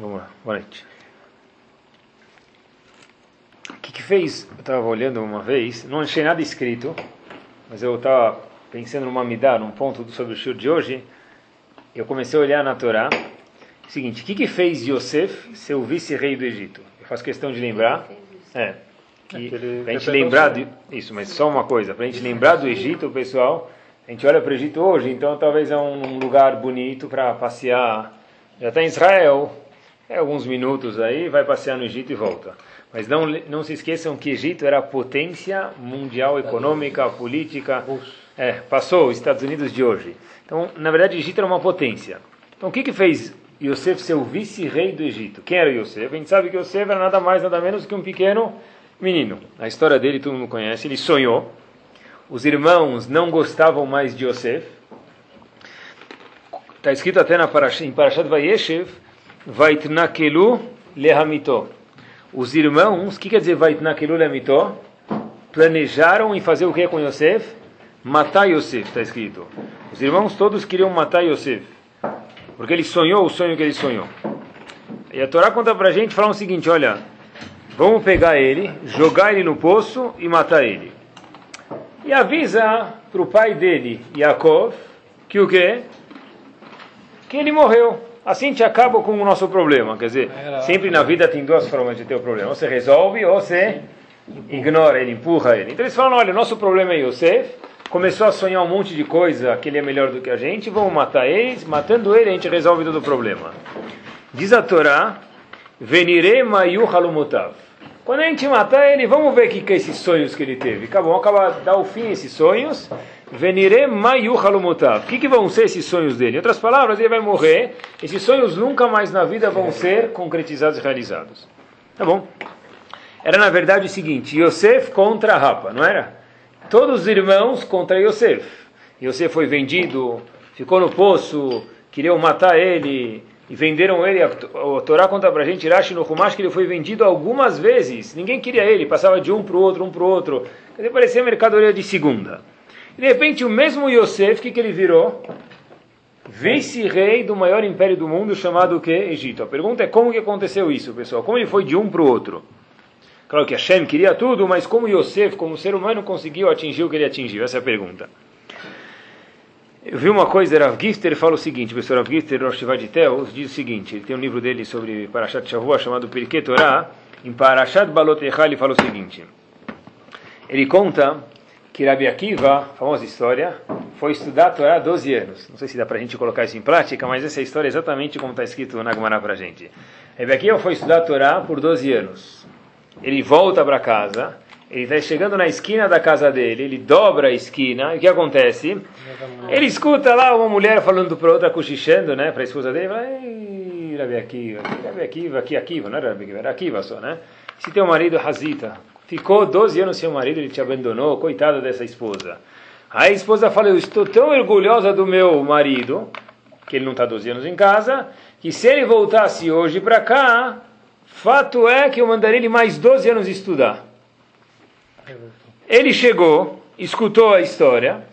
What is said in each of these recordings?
Vamos lá, boa noite. O que, que fez? Eu estava olhando uma vez, não achei nada escrito, mas eu estava pensando numa midá, num ponto sobre o show de hoje. Eu comecei a olhar na Torá. Seguinte, o que, que fez Yosef ser o vice-rei do Egito? Eu faço questão de lembrar. É. Que, pra gente lembrar de, isso, mas só uma coisa, para a gente lembrar do Egito, pessoal, a gente olha para o Egito hoje, então talvez é um lugar bonito para passear. Já está em Israel, é alguns minutos aí, vai passear no Egito e volta. Mas não, não se esqueçam que Egito era a potência mundial econômica, política. É, passou os Estados Unidos de hoje. Então, na verdade, Egito era uma potência. Então, o que, que fez Yosef ser o vice-rei do Egito? Quem era Yosef? A gente sabe que Yosef era nada mais, nada menos que um pequeno menino. A história dele todo mundo conhece. Ele sonhou. Os irmãos não gostavam mais de Yosef. Está escrito até na Parashat, em Parashat Vayeshev, Vaitnakelu lehamito. Os irmãos, o que quer dizer Vaitnakelu lehamito? Planejaram em fazer o que com Yosef? Matar Yosef, está escrito. Os irmãos todos queriam matar Yosef. Porque ele sonhou o sonho que ele sonhou. E a Torá conta para a gente, fala o seguinte, olha, vamos pegar ele, jogar ele no poço e matar ele. E avisa para o pai dele, Yaakov, que o quê? Que ele morreu. Assim a gente acaba com o nosso problema. Quer dizer, sempre na vida tem duas formas de ter o problema. Ou você resolve ou você ignora ele, empurra ele. Então eles falam, olha, nosso problema é Yosef, começou a sonhar um monte de coisa que ele é melhor do que a gente, vamos matar eles, matando ele a gente resolve todo o problema. Diz a Torá, Venire Mayu Halumutav. Quando a gente matar ele, vamos ver o que, que é esses sonhos que ele teve. Acabou, acabar dar o fim a esses sonhos. Venire Mayu Halumutav. O que, que vão ser esses sonhos dele? Em outras palavras, ele vai morrer. Esses sonhos nunca mais na vida vão ser concretizados e realizados. Tá bom? Era na verdade o seguinte: Yosef contra Rapa, não era? Todos os irmãos contra Yosef. Yosef foi vendido, ficou no poço, queriam matar ele e venderam ele. A Torá conta pra gente, Rashi no Humash, que ele foi vendido algumas vezes. Ninguém queria ele, passava de um para o outro, um para o outro. Ele parecia mercadoria de segunda. E de repente, o mesmo Yosef, que, que ele virou? Vice-rei do maior império do mundo, chamado o quê? Egito. A pergunta é como que aconteceu isso, pessoal? Como ele foi de um para o outro? Claro que Hashem queria tudo, mas como Yosef, como ser humano, conseguiu atingir o que ele atingiu? Essa é a pergunta. Eu vi uma coisa, Rav Gifter fala o seguinte, o professor Rav Gifter, Rosh Tel, diz o seguinte, ele tem um livro dele sobre Parashat Shavua, chamado Pirkei Torah, em Parashat Balot ele fala o seguinte, ele conta que Rabi Akiva, famosa história, foi estudar a Torá há 12 anos. Não sei se dá para a gente colocar isso em prática, mas essa história é exatamente como está escrito na Gemara para a gente. Rabi Akiva foi estudar a Torá por 12 anos. Ele volta para casa, ele está chegando na esquina da casa dele, ele dobra a esquina, e o que acontece? Ele escuta lá uma mulher falando para outra, cochichando, né, para a esposa dele, fala, ei, Rabi Akiva, Rabi Akiva, aqui Akiva, não era Rabi Akiva, era Akiva só, né? Se teu marido Hazita, ficou 12 anos sem o marido, ele te abandonou, coitado dessa esposa. Aí a esposa fala, eu estou tão orgulhosa do meu marido, que ele não está 12 anos em casa, que se ele voltasse hoje para cá, fato é que eu mandaria ele mais 12 anos estudar. Ele chegou, escutou a história,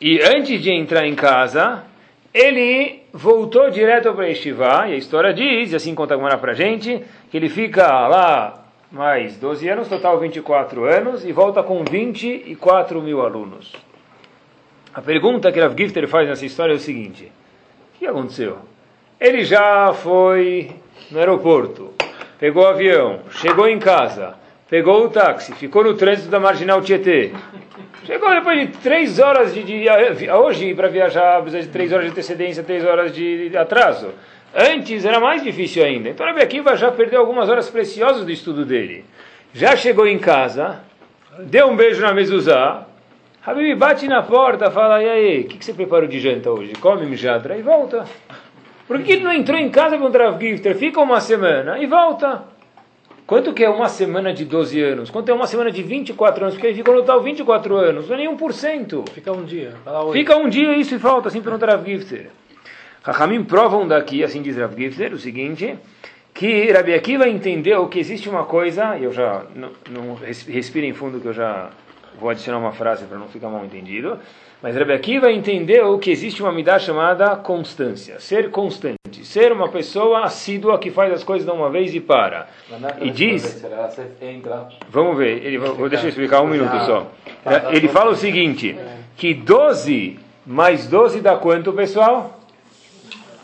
e antes de entrar em casa, ele voltou direto para Estivá, e a história diz, e assim conta agora para a gente, que ele fica lá mais 12 anos, total 24 anos, e volta com 24 mil alunos. A pergunta que Rav Gifter faz nessa história é o seguinte, o que aconteceu? Ele já foi no aeroporto, pegou o avião, chegou em casa, pegou o táxi, ficou no trânsito da Marginal Tietê. Chegou depois de três horas de, de hoje para viajar precisa de três horas de antecedência, três horas de atraso. Antes era mais difícil ainda. Então Rabi Akiva já perdeu algumas horas preciosas do estudo dele. Já chegou em casa, deu um beijo na mezuzá, Habib bate na porta, fala, e aí, o que, que, você preparou de janta hoje? Come mijadra e volta. Por que ele não entrou em casa com o Rav Gifter? Fica uma semana e volta. Quanto que é uma semana de 12 anos? Quanto é uma semana de 24 anos? Porque ele ficou no total 24 anos, não é nem 1%. Fica um dia. Fica um dia isso e falta, assim pergunta Rav Gifter. Rahamim provam daqui, assim diz Rav Gifter, o seguinte, que Rabi Akiva entendeu que existe uma coisa, e eu já, não, não respirem fundo que eu já vou adicionar uma frase para não ficar mal entendido, mas Rebbe Akiva entendeu que existe uma midá chamada constância, ser constante, ser uma pessoa assídua que faz as coisas de uma vez e para. E diz, vamos ver, ele, vou, deixa eu explicar um minuto só. Ele fala o seguinte, que 12 mais 12 dá quanto, pessoal?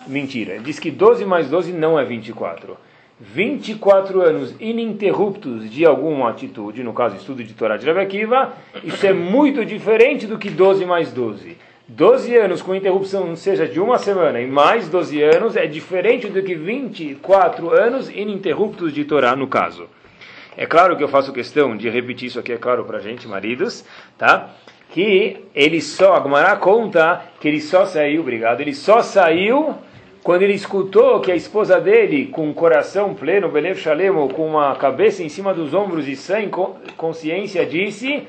Mentira, ele diz que 12 mais 12 não é 24. 24 anos ininterruptos de alguma atitude, no caso estudo de Torá de Rebbe Akiva, isso é muito diferente do que 12 mais 12. 12 anos com interrupção, seja de uma semana, e mais 12 anos, é diferente do que 24 anos ininterruptos de Torá, no caso. É claro que eu faço questão de repetir isso aqui, é claro para gente, maridos, tá? Que ele só, a conta que ele só saiu, obrigado, ele só saiu quando ele escutou que a esposa dele, com um coração pleno, Belev Shalem, com uma cabeça em cima dos ombros e sem consciência, disse: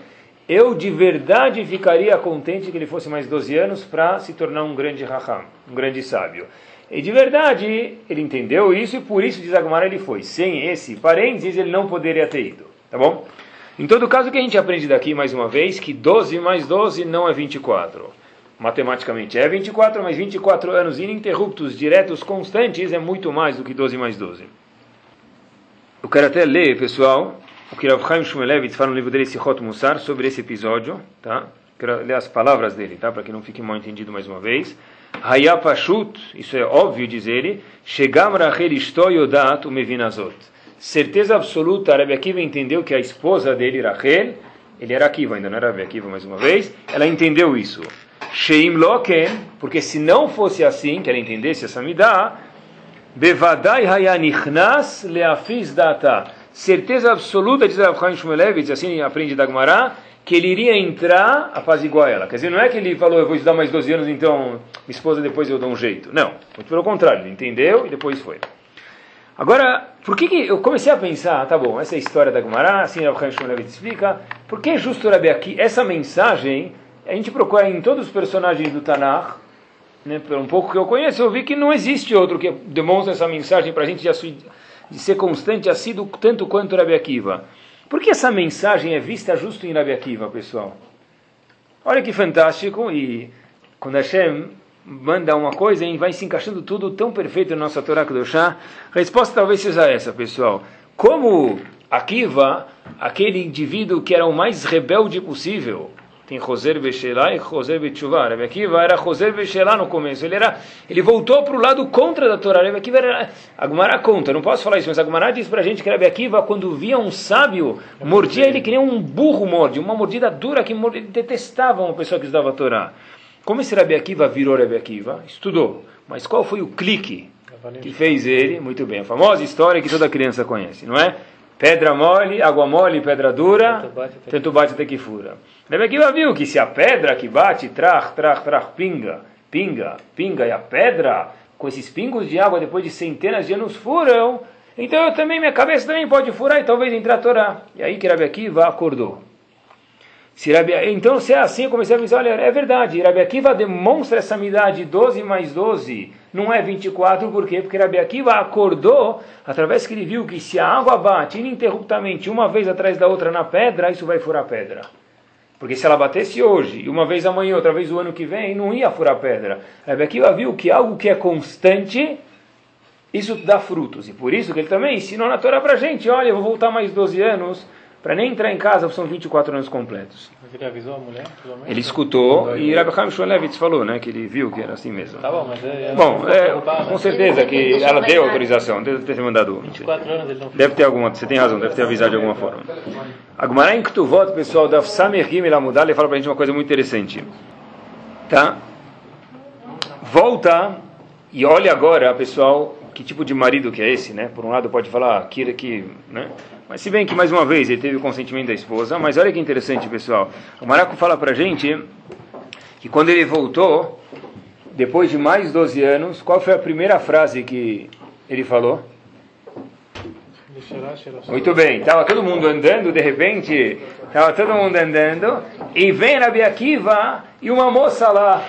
Eu de verdade ficaria contente que ele fosse mais 12 anos para se tornar um grande raham, um grande sábio. E de verdade, ele entendeu isso e por isso, diz Agumara, ele foi. Sem esse parênteses, ele não poderia ter ido. Tá bom? Em todo caso, o que a gente aprende daqui, mais uma vez, que 12 mais 12 não é 24 matematicamente é 24, mas 24 anos ininterruptos, diretos, constantes, é muito mais do que 12 mais 12. Eu quero até ler, pessoal, o que Rav Chaim Shmulevitz fala no livro dele, Sichot Musar, sobre esse episódio, tá? Quero ler as palavras dele, tá? Para que não fique mal entendido mais uma vez. Hayapashut, isso é óbvio, diz ele, Shegam Rachel Yodat Umevinazot. Certeza absoluta, Rabbi Akiva entendeu que a esposa dele, Rachel, ele era Akiva, ainda não era Rabbi Akiva mais uma vez, ela entendeu isso. Sheim Loken, porque se não fosse assim, que ela entendesse essa midá, Bevadai Hayanichnas Leafiz Data. Certeza absoluta, diz Rav Chaim assim aprende da Gemara, que ele iria entrar apaziguar ela. Quer dizer, não é que ele falou, eu vou estudar mais 12 anos, então minha esposa depois eu dou um jeito. Não, muito pelo contrário, ele entendeu e depois foi. Agora, por que, que eu comecei a pensar, tá bom, essa é a história da Gemara, assim Rav Chaim explica, por que justo Rabi aqui, essa mensagem a gente procura em todos os personagens do Tanakh, né, por um pouco que eu conheço, eu vi que não existe outro que demonstra essa mensagem para a gente de, ser constante, assíduo, tanto quanto Rabi Akiva. Por que essa mensagem é vista justo em Rabi Akiva, pessoal? Olha que fantástico, e quando Hashem manda uma coisa e vai se encaixando tudo tão perfeito na nossa Torá Kedoshá, a resposta talvez seja essa, pessoal. Como Akiva, aquele indivíduo que era o mais rebelde possível, tem Roser Beshelá e Roser Betchuvá. Rebbe Akiva era Roser Beshelá no começo. Ele, era, ele voltou para o lado contra da Torá. Rebbe Akiva era... A Gumara conta, não posso falar isso, mas a Gumara diz para a gente que Rebbe Akiva, quando via um sábio, mordia ele que nem um burro morde, uma mordida dura que morde, detestava uma pessoa que estudava a Torá. Como esse Rebbe Akiva virou Rebbe Akiva? Estudou. Mas qual foi o clique que fez ele? Muito bem, a famosa história que toda criança conhece, não é? Pedra mole, água mole, pedra dura, tanto bate até que fura. Rebbe Akiva viu que se a pedra que bate, trach, trach, trach, pinga, pinga, pinga, e a pedra, com esses pingos de água depois de centenas de anos furam, então eu também, minha cabeça também pode furar e talvez entrar a Torá. E aí que Rebbe Akiva acordou. Então, se é assim, eu comecei a pensar, olha, é verdade, Rabi Akiva demonstra essa midade 12 mais 12, não é 24, por quê? Porque Rabi Akiva acordou, através que ele viu que se a água bate ininterruptamente, uma vez atrás da outra na pedra, isso vai furar pedra. Porque se ela batesse hoje, e uma vez amanhã, outra vez o ano que vem, não ia furar pedra. Rabi Akiva viu que algo que é constante, isso dá frutos. E por isso que ele também ensinou na Torá para gente, olha, eu vou voltar mais 12 anos, para nem entrar em casa são 24 anos completos. Ele avisou a mulher? Ele escutou e Rabbi Chaim Shulevitz falou, né, que ele viu que era assim mesmo. Tá bom, mas é, bom, é, com certeza que ela deu autorização, deve ter mandado. 24 anos ele não Deve ter alguma, você tem razão, deve ter avisado de alguma forma. Agora em Ktuvot, pessoal da Samerhim Elamudal, ele fala para a gente uma coisa muito interessante. Tá? Volta e olha agora, pessoal, que tipo de marido que é esse, né? Por um lado pode falar que, que né? Mas se bem que, mais uma vez, ele teve o consentimento da esposa, mas olha que interessante, pessoal. O Maraco fala pra gente que quando ele voltou, depois de mais 12 anos, qual foi a primeira frase que ele falou? Muito bem, estava todo mundo andando, de repente, estava todo mundo andando, e vem Rabi Akiva e uma moça lá.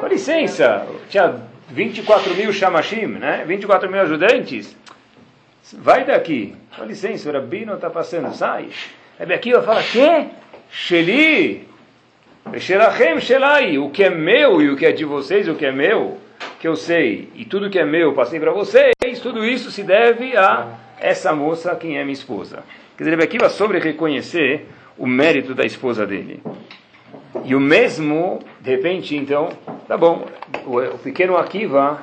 Com licença, tinha 24 mil shamashim, né? 24 mil ajudantes. Vai daqui. Com licença, o Rabino está passando, sai. Rebbe Akiva fala, quê? Sheli, Shelachem, Shelai, o que é meu e o que é de vocês, o que é meu, que eu sei, e tudo que é meu eu passei para vocês, tudo isso se deve a essa moça, quem é minha esposa. Quer dizer, aqui vai sobre reconhecer o mérito da esposa dele. E o mesmo, de repente, então, tá bom, o pequeno Akiva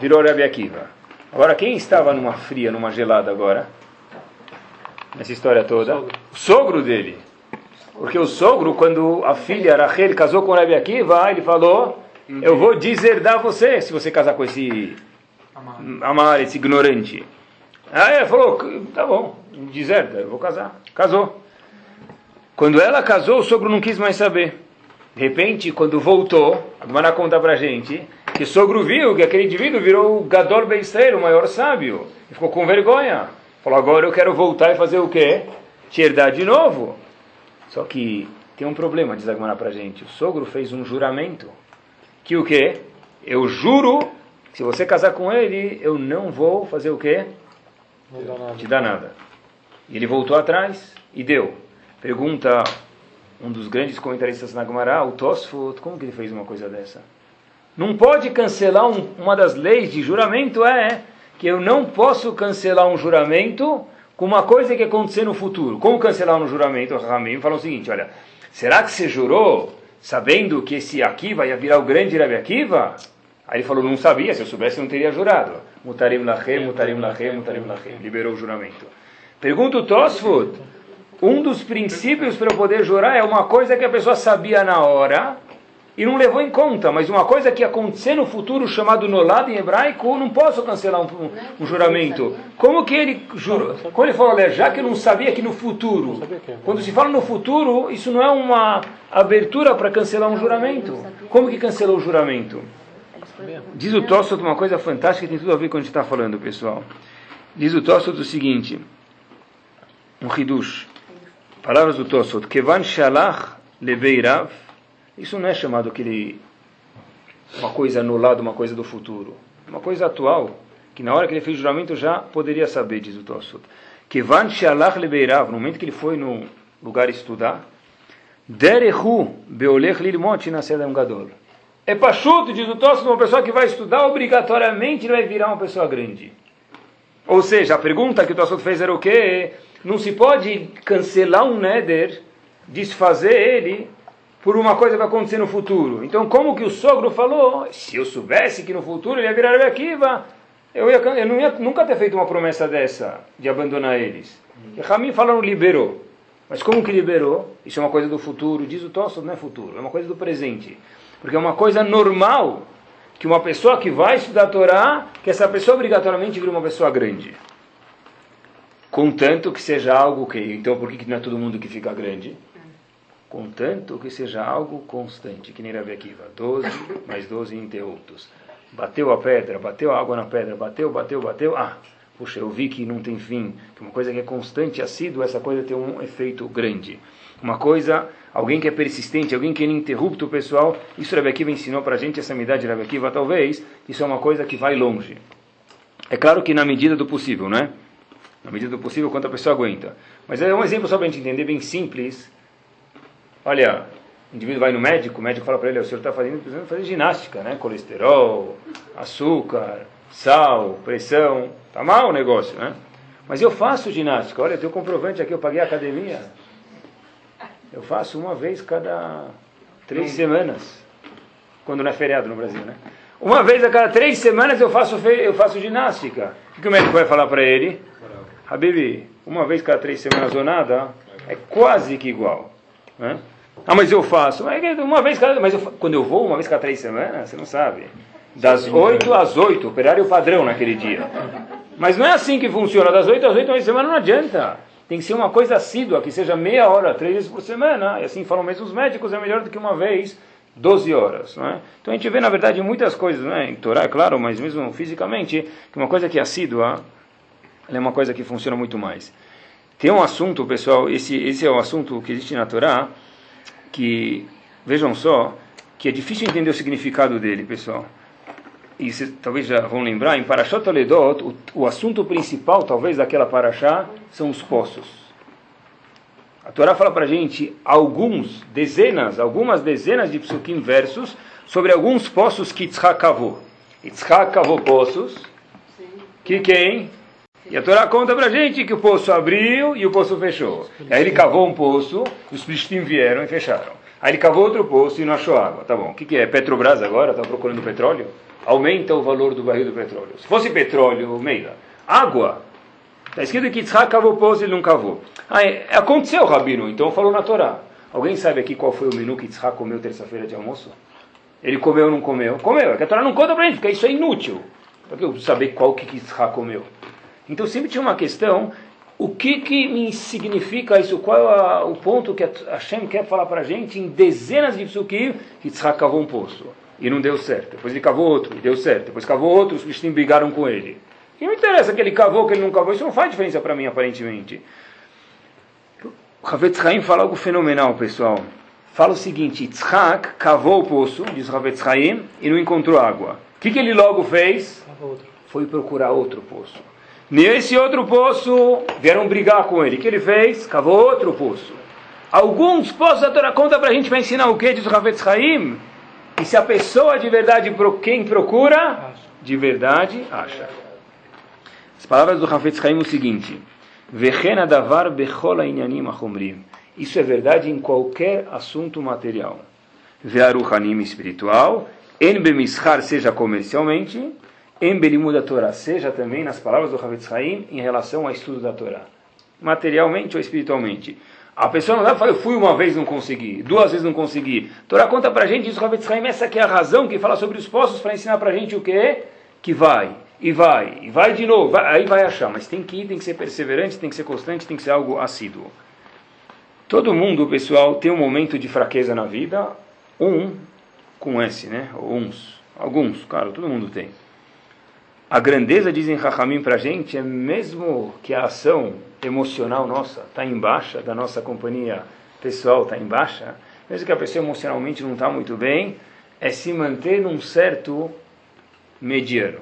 virou Rebbe Akiva. Agora, quem estava numa fria, numa gelada agora? Nessa história toda? O sogro dele. Porque o sogro, quando a filha Rachel casou com Rebbe Akiva, ele falou, eu vou deserdar você se você casar com esse amar, esse ignorante. Aí ele falou, tá bom, deserda, eu vou casar. Casou. Quando ela casou, o sogro não quis mais saber. De repente, quando voltou, a conta pra gente que o sogro viu que aquele indivíduo virou o Gadol Beisrael, o maior sábio. E ficou com vergonha. Falou, agora eu quero voltar e fazer o quê? Te herdar de novo. Só que tem um problema, diz a Gemara pra gente. O sogro fez um juramento. Que o quê? Eu juro, se você casar com ele, eu não vou fazer o quê? Não dá nada. Te dá nada. E ele voltou atrás e deu. Pergunta um dos grandes comentaristas na Gemara, o Tosfot, como que ele fez uma coisa dessa? Não pode cancelar um, uma das leis de juramento é que eu não posso cancelar um juramento com uma coisa que acontecer no futuro. Como cancelar um juramento? Ramim fala o seguinte, olha, será que você jurou sabendo que esse Akiva ia virar o grande Rabi Akiva? Aí ele falou, não sabia, se eu soubesse não teria jurado. Mutarim lachem, mutarim lachem, mutarim lachem. Liberou o juramento. Pergunta o Tosfot, um dos princípios para eu poder jurar é uma coisa que a pessoa sabia na hora e não levou em conta, mas uma coisa que acontecer no futuro, chamado nolad em hebraico, não posso cancelar um, um, juramento. Como que ele jurou? Como ele falou, olha, já que eu não sabia que no futuro, quando se fala no futuro, isso não é uma abertura para cancelar um juramento. Como que cancelou o juramento? Diz o Tossot uma coisa fantástica que tem tudo a ver com o que a gente está falando, pessoal. Diz o Tossot o seguinte, um hidush. Palavras do Tosot. Kevan shalach leveirav. Isso não é chamado aquele uma coisa anulada, uma coisa do futuro. Uma coisa atual, que na hora que ele fez o juramento já poderia saber, diz o Tosot. Kevan shalach leveirav. No momento que ele foi no lugar estudar. Derehu beolech lilmot nasedam gadol. É pachuto, diz o Tosot, uma pessoa que vai estudar obrigatoriamente vai virar uma pessoa grande. Ou seja, a pergunta que o Tosot fez era o quê? não se pode cancelar um neder, desfazer ele, por uma coisa que vai acontecer no futuro. Então, como que o sogro falou, se eu soubesse que no futuro ele ia virar Akiva, eu, ia, eu não ia nunca ter feito uma promessa dessa, de abandonar eles. E Ramin falando liberou. Mas como que liberou? Isso é uma coisa do futuro. Diz o Tosso, não é futuro, é uma coisa do presente. Porque é uma coisa normal que uma pessoa que vai estudar a Torá, que essa pessoa obrigatoriamente vira uma pessoa grande. Contanto que seja algo que. Então, por que não é todo mundo que fica grande? Contanto que seja algo constante, que nem Rabi Akiva. 12 mais 12 interruptos. Bateu a pedra, bateu a água na pedra, bateu, bateu, bateu. Ah, puxa, eu vi que não tem fim. Que uma coisa que é constante, assíduo, essa coisa tem um efeito grande. Uma coisa, alguém que é persistente, alguém que é ininterrupto, pessoal. Isso Rabi Akiva ensinou para a gente, essa amizade de Rabi Akiva, talvez. Isso é uma coisa que vai longe. É claro que na medida do possível, não é? na medida do possível, quanto a pessoa aguenta. Mas é um exemplo só para a gente entender, bem simples. Olha, o indivíduo vai no médico, o médico fala para ele, o senhor está fazendo, precisando fazer ginástica, né? Colesterol, açúcar, sal, pressão. Tá mal o negócio, né? Mas eu faço ginástica. Olha, eu tenho comprovante aqui, eu paguei a academia. Eu faço uma vez cada três semanas. Quando não é feriado no Brasil, né? Uma vez a cada três semanas eu faço, eu faço ginástica. O que o médico vai falar para ele? Habibi, uma vez cada três semanas ou nada, é quase que igual. Né? Ah, mas eu faço. Uma vez cada. Mas eu, quando eu vou, uma vez cada três semanas, você não sabe. Das oito às oito, operário padrão naquele dia. Mas não é assim que funciona. Das oito às oito, uma semana não adianta. Tem que ser uma coisa assídua, que seja meia hora, três vezes por semana. E assim falam mesmo os médicos, é melhor do que uma vez, 12 horas. Não é? Então a gente vê, na verdade, muitas coisas, né? em Torá, é claro, mas mesmo fisicamente, que uma coisa que é assídua ela é uma coisa que funciona muito mais. Tem um assunto, pessoal, esse, esse é o assunto que existe na Torá, que, vejam só, que é difícil entender o significado dele, pessoal. E vocês talvez já vão lembrar, em Parashat Toledot, o, o assunto principal, talvez, daquela Parashá, são os poços. Torá fala para a gente alguns, dezenas, algumas dezenas de psukim versos sobre alguns poços que Yitzhak cavou. Yitzhak cavou poços, que quem? E a Torá conta para a gente que o poço abriu e o poço fechou. Aí ele cavou um poço, os Plishtim vieram e fecharam. Aí ele cavou outro poço e não achou água. Tá bom, o que, que é? Petrobras agora está procurando petróleo? Aumenta o valor do barril do petróleo. Se fosse petróleo, Meira, água, Está escrito que Yitzhak cavou o poço e ele não cavou. Ah, é, aconteceu, Rabino, então falou na Torá. Alguém sabe aqui qual foi o menu que Yitzhak comeu terça-feira de almoço? Ele comeu ou não comeu? Comeu. É que a Torá não conta pra gente, porque isso é inútil. Para que eu saber qual que Yitzhak comeu? Então sempre tinha uma questão, o que que me significa isso? Qual é o ponto que a Hashem quer falar para a gente em dezenas de psukim? Yitzhak cavou um poço e não deu certo. Depois ele cavou outro e deu certo. Depois cavou outro, os bichinhos brigaram com ele. E não interessa que ele cavou, que ele não cavou, isso não faz diferença para mim, aparentemente. O Havetz Haim fala algo fenomenal, pessoal. Fala o seguinte: Yitzhak cavou o poço, diz Havetz Haim, e não encontrou água. O que, que ele logo fez? Foi procurar outro poço. Nesse outro poço, vieram brigar com ele. O que ele fez? Cavou outro poço. Alguns poços da Torá conta para a gente para ensinar o que? Diz o Havetz Haim. E se a pessoa de verdade, quem procura, de verdade acha. As palavras do Hafetz Haim o seguinte: Vechena davar bechola inyanim achomrim. Isso é verdade em qualquer assunto material. Ve'aruchanim espiritual, en bemishar, seja comercialmente, em belimud Torá, seja também nas palavras do Hafetz Haim em relação ao estudo da Torá. Materialmente ou espiritualmente. A pessoa não dá para falar, eu fui uma vez não consegui, duas vezes não consegui. Torá conta para a gente, isso Hafetz Haim, essa que é a razão que fala sobre os poços para ensinar para a gente o que? Que vai e vai, e vai de novo, vai, aí vai achar, mas tem que ir, tem que ser perseverante, tem que ser constante, tem que ser algo assíduo. Todo mundo, pessoal, tem um momento de fraqueza na vida, um, com S, né? Uns, alguns, claro, todo mundo tem. A grandeza, dizem Rahamim para a gente, é mesmo que a ação emocional nossa está em baixa, da nossa companhia pessoal está em baixa, mesmo que a pessoa emocionalmente não está muito bem, é se manter num certo mediano.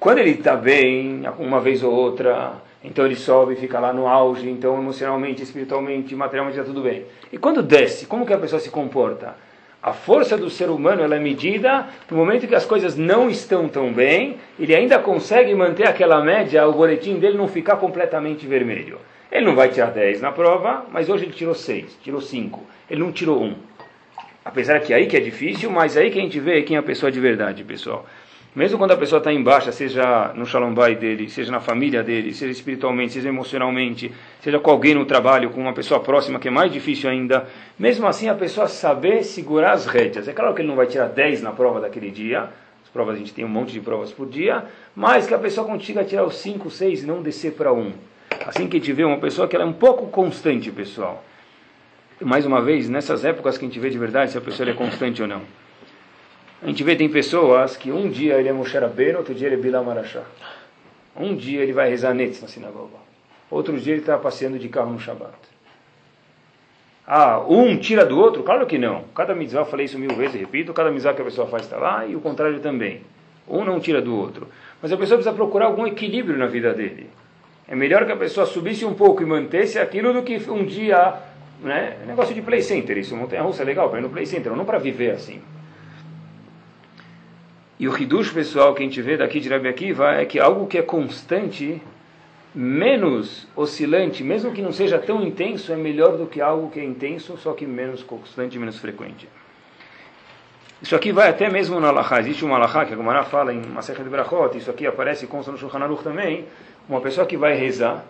Quando ele está bem, uma vez ou outra, então ele sobe, fica lá no auge, então emocionalmente, espiritualmente, materialmente está tudo bem. E quando desce, como que a pessoa se comporta? A força do ser humano é medida no momento que as coisas não estão tão bem, ele ainda consegue manter aquela média, o boletim dele não ficar completamente vermelho. Ele não vai tirar 10 na prova, mas hoje ele tirou 6, tirou 5, ele não tirou 1. Apesar que aí que é difícil, mas aí que a gente vê quem é a pessoa de verdade, pessoal. Mesmo quando a pessoa está em baixa, seja no shalom bay dele, seja na família dele, seja espiritualmente, seja emocionalmente, seja com alguém no trabalho, com uma pessoa próxima, que é mais difícil ainda, mesmo assim a pessoa saber segurar as rédeas. É claro que ele não vai tirar 10 na prova daquele dia, as provas a gente tem um monte de provas por dia, mas que a pessoa consiga tirar os 5, 6 e não descer para 1. Assim que a gente vê uma pessoa que ela é um pouco constante, pessoal. Mais uma vez, nessas épocas que a gente vê de verdade se a pessoa é constante ou não. A gente vê tem pessoas que um dia ele é Moshe Rabbeinu, outro dia ele é Bilam Arashá. Um dia ele vai rezar Netz na sinagoga. Outro dia ele está passeando de carro no Shabat. Ah, um tira do outro? Claro que não. Cada mitzvah, falei isso mil vezes, repito, cada mitzvah que a pessoa faz está lá e o contrário também. Um não tira do outro. Mas a pessoa precisa procurar algum equilíbrio na vida dele. É melhor que a pessoa subisse um pouco e mantesse aquilo do que um dia, né? Negócio de play center, isso, montanha russa é legal para ir no play center, não para viver assim. E o Hidush, pessoal, que a gente vê daqui de Rabi Akiva, é que algo que é constante, menos oscilante, mesmo que não seja tão intenso, é melhor do que algo que é intenso, só que menos constante, menos frequente. Isso aqui vai até mesmo na Alahá. Existe uma Alahá que a Gomara fala em Masechet de Brachot, isso aqui aparece consta no Shulchan Aruch também. Uma pessoa que vai rezar,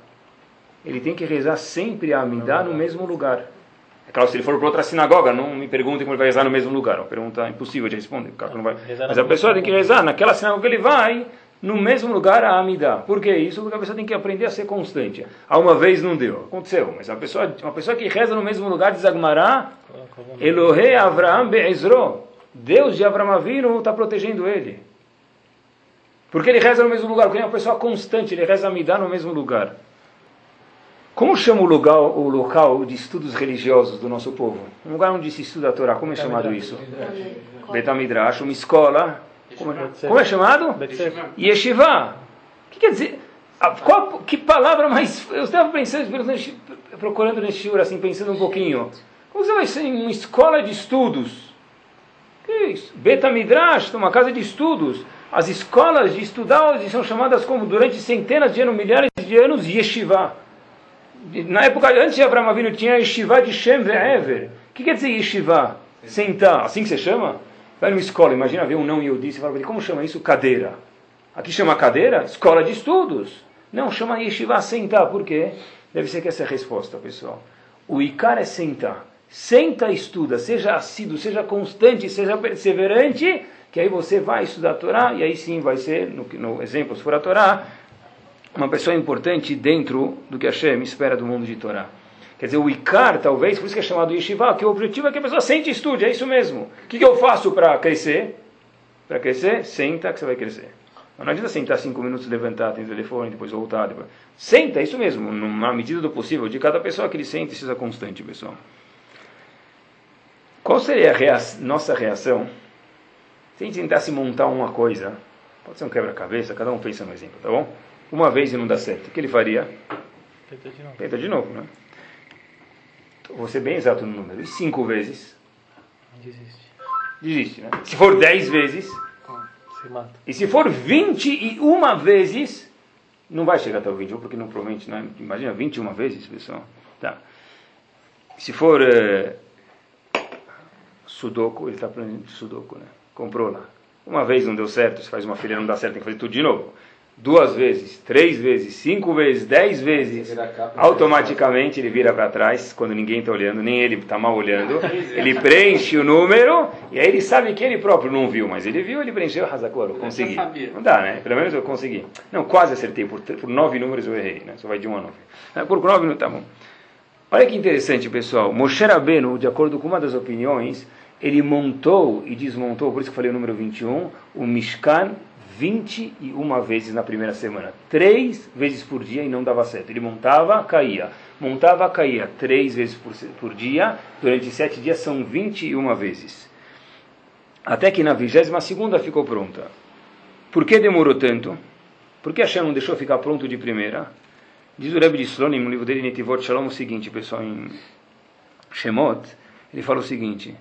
ele tem que rezar sempre a Amidah no mesmo lugar. É claro, se ele for para outra sinagoga, não me perguntem como ele vai rezar no mesmo lugar. É uma pergunta impossível de responder. Não vai. Mas a pessoa tem que rezar naquela sinagoga que ele vai, no mesmo lugar a Amidá. Por que isso? Porque a pessoa tem que aprender a ser constante. A uma vez não deu, aconteceu. Mas a pessoa, uma pessoa que reza no mesmo lugar, diz Agmará, Elohe Avraham Be'ezro. Deus de Avraham Avinu está protegendo ele. Porque ele reza no mesmo lugar, porque é uma pessoa constante, ele reza Amidá no mesmo lugar. Como chama o lugar, o local de estudos religiosos do nosso povo? Um lugar onde se estuda a Torá, como é chamado isso? Betamidrash, uma escola. Como é, como é chamado? Yeshiva. O que quer dizer? qual, que palavra mais. Eu estava pensando, procurando nesse shiur, assim, pensando um pouquinho. Como você vai ser em uma escola de estudos? Que isso? Beta Midrash, uma casa de estudos. As escolas de estudar hoje são chamadas como, durante centenas de anos, milhares de anos, yeshiva. Na época, antes de Abraão Avinu, tinha yeshiva de Shem Ve'ever. O que quer dizer yeshiva? Sentar. Assim que você chama? Vai numa escola, imagina ver um não Yehudi, você fala para ele, como chama isso? Cadeira. Aqui chama cadeira? Escola de estudos. Não, chama yeshiva sentar. Por quê? Deve ser que essa é a resposta, pessoal. O Icar é sentar. Senta e estuda, seja assíduo, seja constante, seja perseverante, que aí você vai estudar a Torá, e aí sim vai ser, no, no exemplo, se for a Torá, uma pessoa importante dentro do que Hashem espera do mundo de Torá. Quer dizer, o Icar, talvez, por isso que é chamado Yeshiva, que o objetivo é que a pessoa sente e estude, é isso mesmo. O que, que eu faço para crescer? Para crescer, senta que você vai crescer. Não adianta sentar cinco minutos, levantar, tem telefone, depois voltar. Depois... Senta, é isso mesmo, na medida do possível, de cada pessoa que ele sente, seja constante, pessoal. Qual seria a nossa reação se a gente tentasse montar uma coisa? Pode ser um quebra-cabeça, cada um pensa no exemplo, tá bom? Uma vez e não dá certo, o que ele faria? Tenta de novo. Tenta de novo, né? Vou ser bem exato no número. E cinco vezes? Desiste. Desiste, né? Se for dez vezes, Se mata. e se for vinte e uma vezes, não vai chegar até o 21, porque não provavelmente, não, imagina, 21 vezes, pessoal. Tá. Se for eh, Sudoku, ele está aprendendo Sudoku, né? Comprou lá. Uma vez não deu certo, se faz uma filha não dá certo, tem que fazer tudo de novo. Duas vezes, três vezes, cinco vezes, dez vezes, automaticamente ele vira para trás, quando ninguém está olhando, nem ele está mal olhando, ele preenche o número, e aí ele sabe que ele próprio não viu, mas ele viu, ele preencheu, Hazakoro, consegui. Não dá, né? Pelo menos eu consegui. Não, quase acertei, por, por nove números eu errei, né? Só vai de um a nove. Ah, Por nove não tá bom. Olha que interessante, pessoal. Moshe Rabbeinu, de acordo com uma das opiniões, ele montou e desmontou, por isso que eu falei o número 21, o Mishkan 21 vezes na primeira semana. Três vezes por dia e não dava certo. Ele montava, caía. Montava, caía. Três vezes por, por dia. Durante sete dias são 21 vezes. Até que na 22 segunda ficou pronta. Por que demorou tanto? Por que Hashem não deixou ficar pronto de primeira? Diz o Rebbe de Slonim, no livro dele, Netivot Shalom, o seguinte, pessoal, em Shemot, ele fala o seguinte,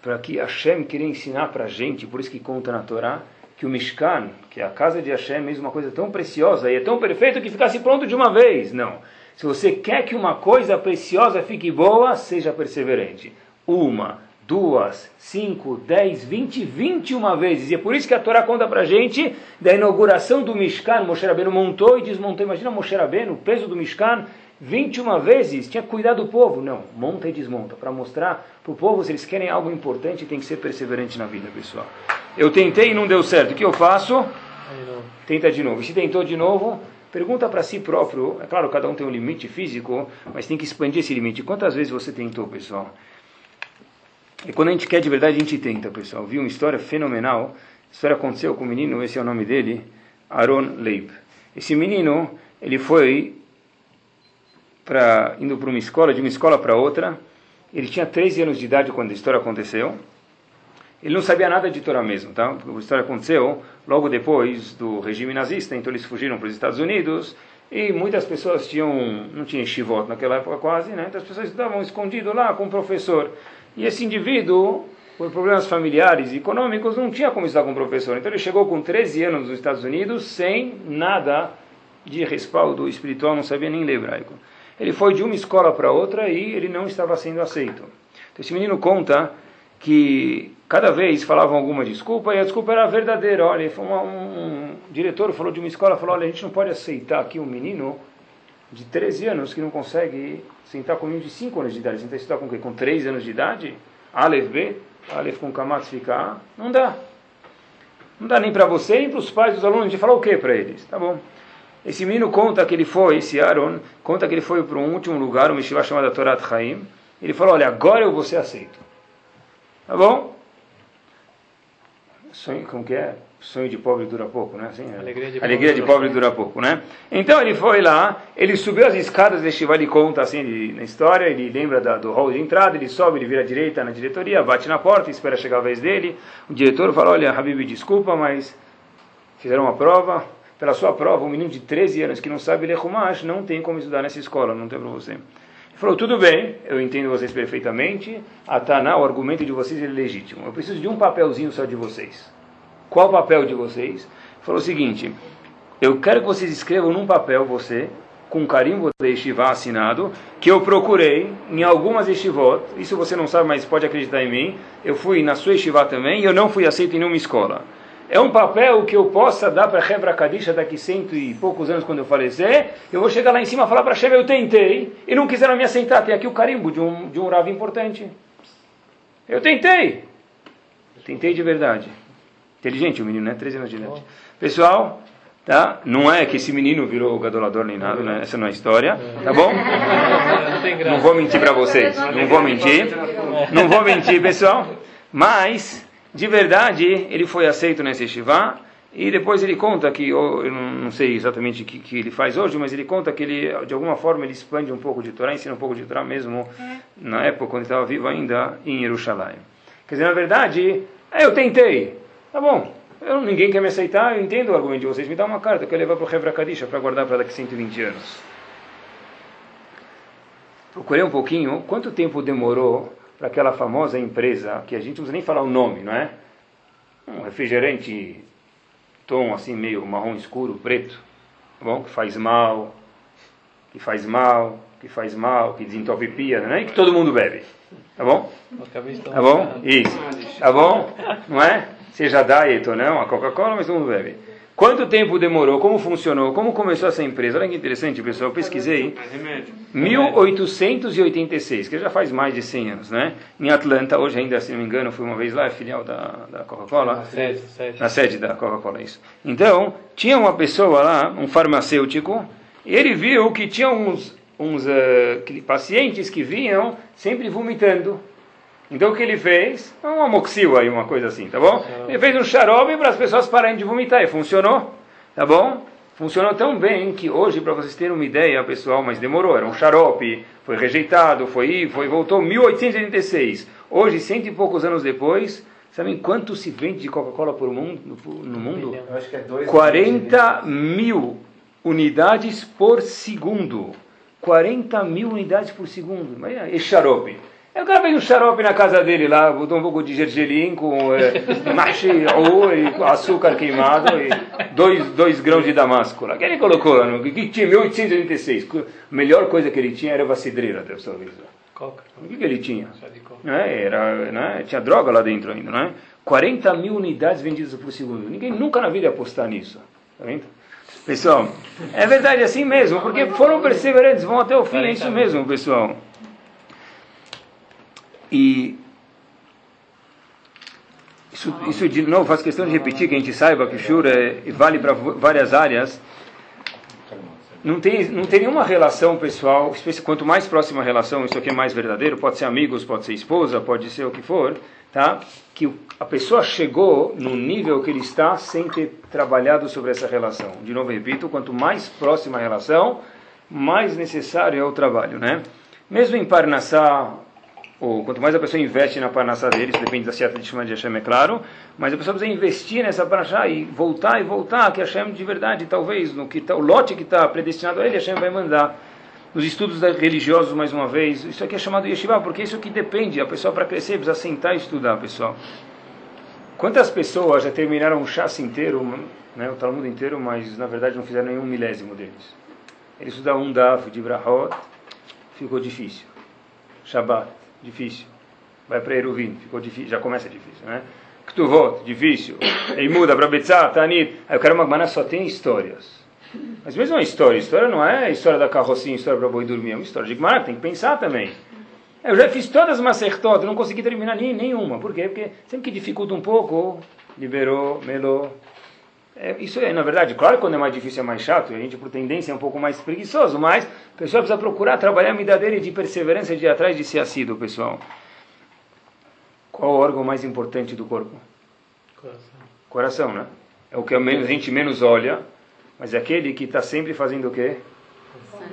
para que Hashem queria ensinar para a gente, por isso que conta na Torá, que o Mishkan, que é a casa de Hashem, é mesmo uma coisa tão preciosa e é tão perfeito que ficasse pronto de uma vez. Não. Se você quer que uma coisa preciosa fique boa, seja perseverante. Uma, duas, cinco, dez, vinte, vinte e uma vezes. E é por isso que a Torá conta para gente da inauguração do Mishkan. Moshe Rabbeinu montou e desmontou. Imagina Moshe Rabbeinu, o peso do Mishkan, 21 vezes. Tinha que cuidar do povo. Não, monta e desmonta. Para mostrar para o povo, se eles querem algo importante, tem que ser perseverante na vida, pessoal. Eu tentei e não deu certo. O que eu faço? Tenta de novo. E se tentou de novo, pergunta para si próprio. É claro, cada um tem um limite físico, mas tem que expandir esse limite. Quantas vezes você tentou, pessoal? E quando a gente quer de verdade, a gente tenta, pessoal. Viu uma história fenomenal. A história aconteceu com o menino, esse é o nome dele, Aaron Leib. Esse menino, ele foi indo para uma escola, de uma escola para outra. Ele tinha 13 anos de idade quando a história aconteceu. Ele não sabia nada de Torá mesmo, tá? Porque a história aconteceu logo depois do regime nazista, então eles fugiram para os Estados Unidos e muitas pessoas tinham, não tinha shivot naquela época quase, né? Então as pessoas estavam escondidas lá com o professor. E esse indivíduo, por problemas familiares e econômicos, não tinha como estar com o professor. Então ele chegou com 13 anos nos Estados Unidos sem nada de respaldo espiritual, não sabia nem ler hebraico. Ele foi de uma escola para outra e ele não estava sendo aceito. Então esse menino conta que cada vez falavam alguma desculpa e a desculpa era verdadeira. Olha, uma, um, um diretor falou de uma escola, falou, olha, a gente não pode aceitar aqui um menino de 13 anos que não consegue sentar com um de 5 anos de idade. Sentar estudar com o quê? Com 3 anos de idade? Aleph B, Aleph com Kamatz fica A, não dá. Não dá nem para você, nem para os pais dos alunos. A gente fala o quê para eles? Tá bom. Esse menino conta que ele foi, esse Aaron, conta que ele foi para um último lugar, uma yeshiva chamada Torat Chaim. Ele falou, olha, agora eu vou ser aceito. Tá bom? Sonho, como que é? Sonho de pobre dura pouco, né? Assim, é. Alegria de Alegria pobre de dura pobre dura pouco, né? Então ele foi lá, ele subiu as escadas desse Shiva, ele conta assim de- na história, ele lembra da- do hall de entrada, ele sobe, ele vira à direita na diretoria, bate na porta, espera chegar a vez dele. O diretor fala, olha, Habib, desculpa, mas fizeram uma prova, pela sua prova, um menino de 13 anos que não sabe ler Humash não tem como estudar nessa escola, não tem para você. Ele falou, tudo bem, eu entendo vocês perfeitamente, a Taná, o argumento de vocês é legítimo. Eu preciso de um papelzinho só de vocês. Qual o papel de vocês? Ele falou o seguinte, eu quero que vocês escrevam num papel, você, com carimbo de Yeshiva assinado, que eu procurei em algumas Yeshivot, isso você não sabe, mas pode acreditar em mim, eu fui na sua Yeshiva também e eu não fui aceito em nenhuma escola. É um papel que eu possa dar para Hebra Kadisha daqui cento e poucos anos quando eu falecer, eu vou chegar lá em cima e falar para Sheva, eu tentei, e não quiseram me aceitar, tem aqui o carimbo de um, de um Rav importante. Eu tentei. Tentei de verdade. Inteligente o menino, né? 13 anos de idade. Pessoal, Tá? Não é que esse menino virou gadolador nem nada, né? essa não é a história, tá bom? Não vou mentir para vocês, não vou mentir, não vou mentir, pessoal. Mas, de verdade, ele foi aceito nesse Shiva e depois ele conta que, eu não sei exatamente o que, que, ele faz hoje, mas ele conta que ele, de alguma forma, ele expande um pouco de Torá, ensina um pouco de Torá mesmo na época quando ele estava vivo ainda em Jerusalém. Quer dizer, na verdade, eu tentei, tá bom, eu, ninguém quer me aceitar, eu entendo o argumento de vocês. Me dá uma carta que eu levar para o Hevra Kadisha para guardar para daqui a 120 anos. Procurei um pouquinho quanto tempo demorou para aquela famosa empresa, que a gente não precisa nem falar o nome, não é? Um refrigerante tom assim meio marrom escuro, preto, tá bom? Que faz mal, que faz mal, que faz mal, que desentopia, não é? E que todo mundo bebe. Tá bom? Tá bom? Isso. Tá bom? Não é? seja diet ou não, a Coca-Cola, mas todo mundo bebe. Quanto tempo demorou? Como funcionou? Como começou essa empresa? Olha que interessante, pessoal. Eu pesquisei. 1886, que já faz mais de 100 anos, né? Em Atlanta, hoje ainda, se não me engano, fui uma vez lá, é filial da, da Coca-Cola. Na sede, sede. Na sede da Coca-Cola, isso. Então, tinha uma pessoa lá, um farmacêutico, e ele viu que tinha uns, uns uh, pacientes que vinham sempre vomitando. Então o que ele fez? É um amoxil aí, uma coisa assim, tá bom? Ele fez um xarope para as pessoas pararem de vomitar e funcionou, tá bom? Funcionou tão bem que hoje, para vocês terem uma ideia, pessoal, mas demorou, era um xarope, foi rejeitado, foi foi voltou 1886. Hoje, cento e poucos anos depois, sabem quanto se vende de Coca-Cola por mundo, no mundo? Eu acho que é dois 40 mil unidades por segundo. 40 mil unidades por segundo. Imagina, esse xarope. Aí o cara fez um xarope na casa dele lá, botou um pouco de gergelim com é, e com açúcar queimado e dois, dois grãos de damasco lá. Que ele colocou lá no que tinha 1886. A melhor coisa que ele tinha era vacidreira, Deus talvez. Coca. O que, que ele tinha? É, era, né, tinha droga lá dentro ainda, né? 40 mil unidades vendidas por segundo. Ninguém nunca na vida ia apostar nisso. Tá vendo? Pessoal, é verdade assim mesmo, porque foram perseverantes, vão até o fim, é isso mesmo, pessoal. E isso, isso de novo faz questão de repetir que a gente saiba que o Shura é, vale para várias áreas. Não tem, não tem nenhuma relação pessoal, quanto mais próxima a relação, isso aqui é mais verdadeiro, pode ser amigos, pode ser esposa, pode ser o que for, tá? que a pessoa chegou no nível que ele está sem ter trabalhado sobre essa relação. De novo, repito, quanto mais próxima a relação, mais necessário é o trabalho. Né? Mesmo em Parnassá, ou quanto mais a pessoa investe na parnassá dele, isso depende da seta de Shema de Hashem, é claro, mas a pessoa precisa investir nessa parnassá e voltar e voltar, que Hashem de verdade, talvez, no que tá, o lote que está predestinado a ele, Hashem vai mandar. Nos estudos religiosos, mais uma vez, isso aqui é chamado yeshiva, porque isso que depende, a pessoa para crescer precisa sentar e estudar, pessoal. Quantas pessoas já terminaram o chassi inteiro, né, o Talmud inteiro, mas na verdade não fizeram nenhum milésimo deles? Ele estudar um daf de Brahot, ficou difícil. Shabbat, difícil. Vai para Eruvin, ficou difícil, já começa difícil, né? Ktuvot, difícil. Aí muda para Betzah, Tanit. Aí o cara Magmaná só tem histórias. Mas mesmo uma história, história não é história da carrocinha, história para boi dormir, é uma história de Gemara, tem que pensar também. Eu já fiz todas as macertotas, não consegui terminar nem, nenhuma. Por quê? Porque sempre que dificulta um pouco, liberou, melou. É, isso é, na verdade, claro que quando é mais difícil é mais chato, a gente por tendência é um pouco mais preguiçoso, mas a pessoa precisa procurar trabalhar a medida dele de perseverança de ir atrás de ser assíduo, pessoal. Qual o órgão mais importante do corpo? Coração. Coração, né? É o que a gente menos olha, mas é aquele que está sempre fazendo o quê?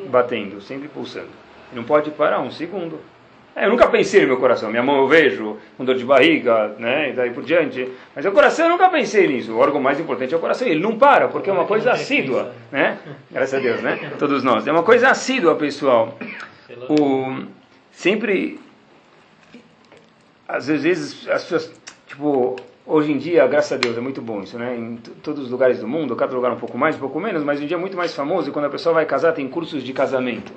Batendo, sempre pulsando. Não pode parar um segundo. É, eu nunca pensei no meu coração. Minha mão eu vejo com dor de barriga, né, e daí por diante. Mas o coração eu nunca pensei nisso. O órgão mais importante é o coração. Ele não para, porque é uma coisa assídua, né? Graças a Deus, né? Todos nós. É uma coisa assídua, pessoal. O, sempre, às vezes, as pessoas, tipo, hoje em dia, graças a Deus, é muito bom isso, né? Em todos os lugares do mundo, cada lugar um pouco mais, um pouco menos, mas hoje em dia é muito mais famoso e quando a pessoa vai casar tem cursos de casamento.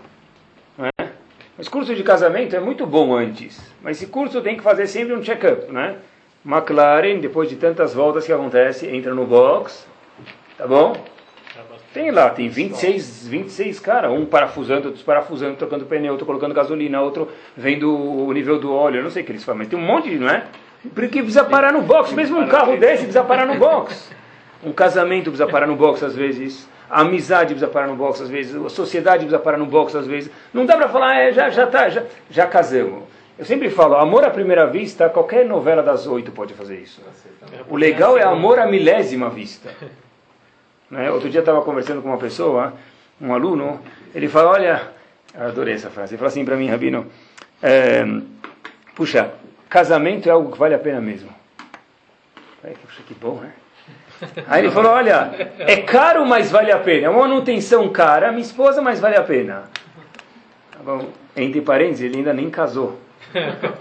Mas curso de casamento é muito bom antes. Mas esse curso tem que fazer sempre um check-up, né? McLaren, depois de tantas voltas que acontece, entra no box, tá bom? Tem lá, tem 26, 26 cara, um parafusando, outros parafusando, trocando pneu, outro colocando gasolina, outro vendo o nível do óleo, não sei o que eles fazem, mas tem um monte, não é? Porque precisa parar no box, mesmo um carro desse precisa parar no box. Um casamento precisa parar no box às vezes. A amizade precisa parar no box às vezes, a sociedade precisa parar no box às vezes. Não dá para falar, é, já, já, tá, já, já casamos. Eu sempre falo, amor à primeira vista, qualquer novela das oito pode fazer isso. O legal é amor à milésima vista. Né? Outro dia eu estava conversando com uma pessoa, um aluno, ele falou, olha, eu adorei essa frase, ele falou assim para mim, Rabino, é, puxa, casamento é algo que vale a pena mesmo. Falei, puxa, que bom, né? Aí ele falou: Olha, é caro, mas vale a pena. É uma manutenção cara, minha esposa, mas vale a pena. Tá bom, entre parênteses, ele ainda nem casou.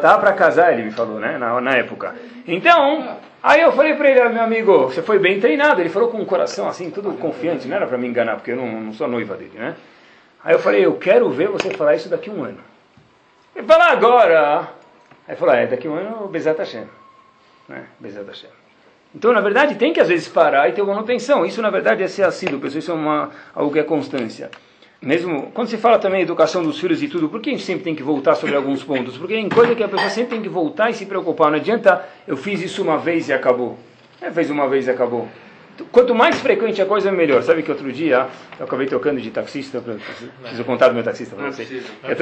Tá para casar, ele me falou, né? Na, na época. Então, aí eu falei para ele: Meu amigo, você foi bem treinado. Ele falou com o coração assim, tudo confiante, não era para me enganar, porque eu não, não sou noiva dele, né? Aí eu falei: Eu quero ver você falar isso daqui a um ano. Ele falou: Agora. Aí ele falou: É, daqui a um ano, Bezat Hashem. Né? Bezat Hashem. Então, na verdade, tem que às vezes parar e ter uma manutenção. Isso, na verdade, é ser assíduo, pessoal. Isso é uma, algo que é constância. Mesmo quando se fala também educação dos filhos e tudo, por que a gente sempre tem que voltar sobre alguns pontos? Porque tem coisa que a pessoa sempre tem que voltar e se preocupar. Não adianta eu fiz isso uma vez e acabou. É, fez uma vez e acabou. Quanto mais frequente a coisa, melhor. Sabe que outro dia eu acabei tocando de taxista, preciso contar do meu taxista para vocês.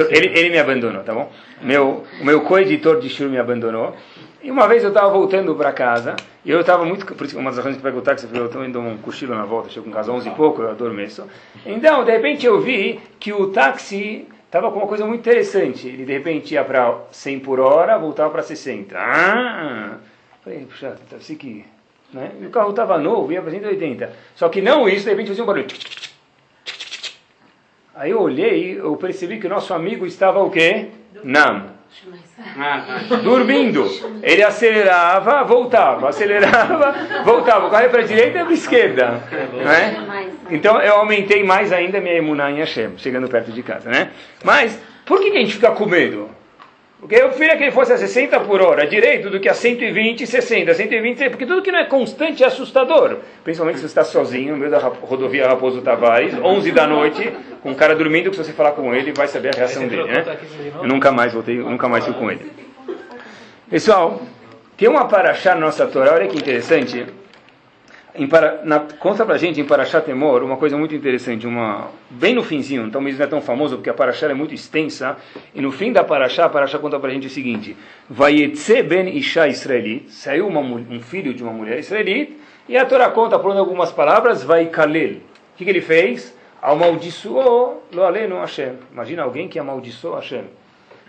Ele, ele me abandonou, tá bom? Meu, o meu co-editor de show me abandonou. E uma vez eu estava voltando para casa, e eu estava muito. Por isso, uma das razões que pego o táxi, eu estou indo um cochilo na volta, chego em casa 11 e pouco, eu adormeço. Então, de repente, eu vi que o táxi estava com uma coisa muito interessante. Ele, de repente, ia para 100 por hora, voltava para 60. Ah! Falei, puxa, assim que. Né? E o carro estava novo, ia para 180. Só que não isso, de repente fazia um barulho. Aí eu olhei, eu percebi que o nosso amigo estava o quê? Nam. Dormindo. Ele acelerava, voltava, acelerava, voltava. O carro ia para a direita e para a esquerda. Né? Então eu aumentei mais ainda minha emuná em Hashem, chegando perto de casa. Né? Mas por que, que a gente fica com medo? Porque eu preferia que ele fosse a 60 por hora direito do que a 120 e 60. 120, porque tudo que não é constante é assustador. Principalmente se você está sozinho no meio da rodovia Raposo Tavares, 11 da noite, com um cara dormindo, que se você falar com ele, vai saber a reação dele. Né? Eu nunca mais voltei, nunca mais fui com ele. Pessoal, tem uma paraxá na nossa Torá, olha que interessante em para, na, conta pra gente em Parashat Temor uma coisa muito interessante, uma, bem no finzinho, talvez não é tão famoso porque a Parashat é muito extensa, e no fim da Parashat, a Parashat conta pra gente o seguinte, Vayetze ben Isha Israelit, saiu uma, um filho de uma mulher israelita, e a Torá conta, por algumas palavras, vai Kalel. O que, que ele fez? Amaldiçoou lo aleno Hashem. Imagina alguém que amaldiçoou Hashem.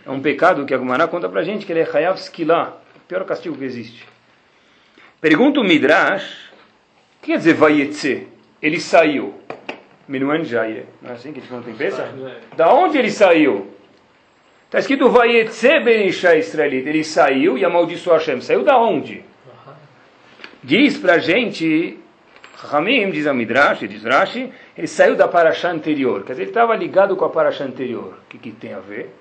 É um pecado que a Gumará conta pra gente que ele é Hayav Skillah, o pior castigo que existe. Pergunta o Midrash, o que quer dizer vaietze? Ele saiu. Minuan Jaye. Não é assim que a gente não tem pensa? Da onde ele saiu? Está escrito vaietze ben Isha Israelita. Ele saiu e amaldiçoou Hashem. Saiu da onde? Diz para a gente, Ramim, diz a Midrash, diz Rashi, ele saiu da paraxá anterior. Quer dizer, ele estava ligado com a paraxá anterior. O que, que tem a ver?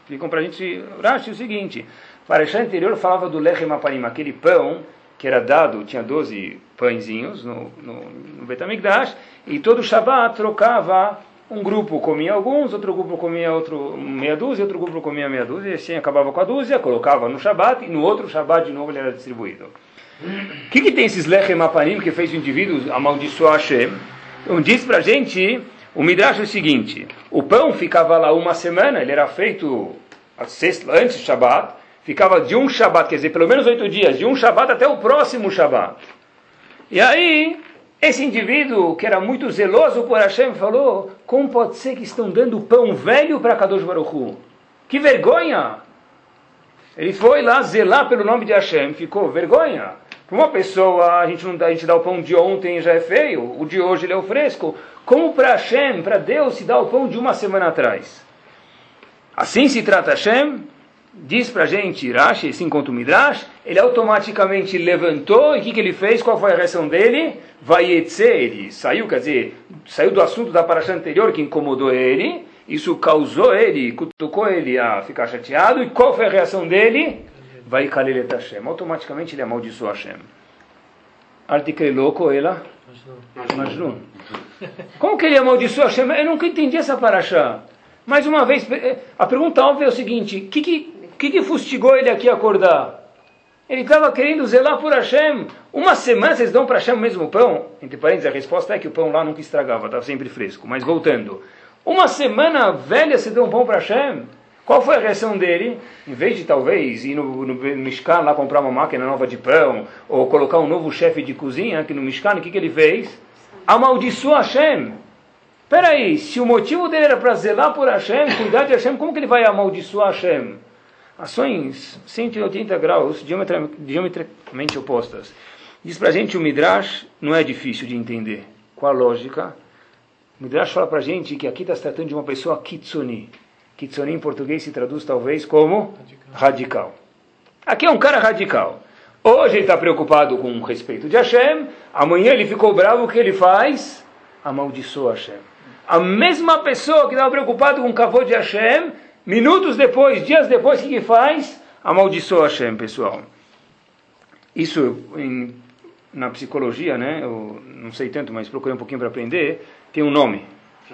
Explicam para a gente, Rashi, o seguinte. Paraxá anterior falava do lechem apanim, aquele pão que era dado, tinha 12 pãezinhos no, no, no Betamigdash, e todo Shabat trocava, um grupo comia alguns, outro grupo comia outro meia dúzia, outro grupo comia meia dúzia, e assim acabava com a dúzia, colocava no Shabat, e no outro Shabat de novo ele era distribuído. O que, que tem esses lechem apanim que fez o indivíduo amaldiçoar Hashem? Então diz pra gente, o Midrash é o seguinte, o pão ficava lá uma semana, ele era feito antes do Shabat, ficava de um Shabat, quer dizer, pelo menos oito dias, de um Shabat até o próximo Shabat. E aí, esse indivíduo, que era muito zeloso por Hashem, falou, como pode ser que estão dando pão velho para Kadosh Baruch Hu? Que vergonha! Ele foi lá zelar pelo nome de Hashem, ficou vergonha. Para uma pessoa, a gente não dá, a gente dá o pão de ontem já é feio, o de hoje ele é o fresco. Como para Hashem, para Deus, se dá o pão de uma semana atrás? Assim se trata Hashem, diz para a gente, Rashi, assim conta o Midrash, ele automaticamente levantou, e o que, que ele fez? Qual foi a reação dele? Vaietze, ele saiu, quer dizer, saiu do assunto da paraxá anterior que incomodou ele, isso causou ele, cutucou ele a ficar chateado, e qual foi a reação dele? Vai Kalelet Hashem, automaticamente ele amaldiçoou Hashem. Articre louco, ela? Majnun. Como que ele amaldiçoou Hashem? Eu nunca entendi essa paraxá. Mais uma vez, eh, a pergunta óbvia é o seguinte: o que, que, que, que fustigou ele aqui acordar? Ele estava querendo zelar por Hashem. Uma semana vocês dão para Hashem o mesmo pão? Entre parênteses, a resposta é que o pão lá nunca estragava, estava sempre fresco. Mas voltando. Uma semana velha você deu um pão para Hashem? Qual foi a reação dele? Em vez de talvez ir no, no Mishkan lá comprar uma máquina nova de pão, ou colocar um novo chefe de cozinha aqui no Mishkan, o que, que ele fez? Amaldiçoou Hashem. Peraí, se o motivo dele era para zelar por Hashem, cuidar de Hashem, como que ele vai amaldiçoar Hashem? Ações 180 graus, diametralmente opostas. Diz para a gente o Midrash não é difícil de entender. Qual a lógica? O Midrash fala para a gente que aqui está se tratando de uma pessoa kitsuni. Kitsuni em português se traduz talvez como radical. radical. Aqui é um cara radical. Hoje ele está preocupado com o respeito de Hashem, amanhã ele ficou bravo, o que ele faz? Amaldiçoa Hashem. A mesma pessoa que estava preocupada com o cavô de Hashem, minutos depois, dias depois, o que, que faz? Amaldiçoa Hashem, pessoal. Isso em, na psicologia, né? Eu não sei tanto, mas procurei um pouquinho para aprender. Tem um nome.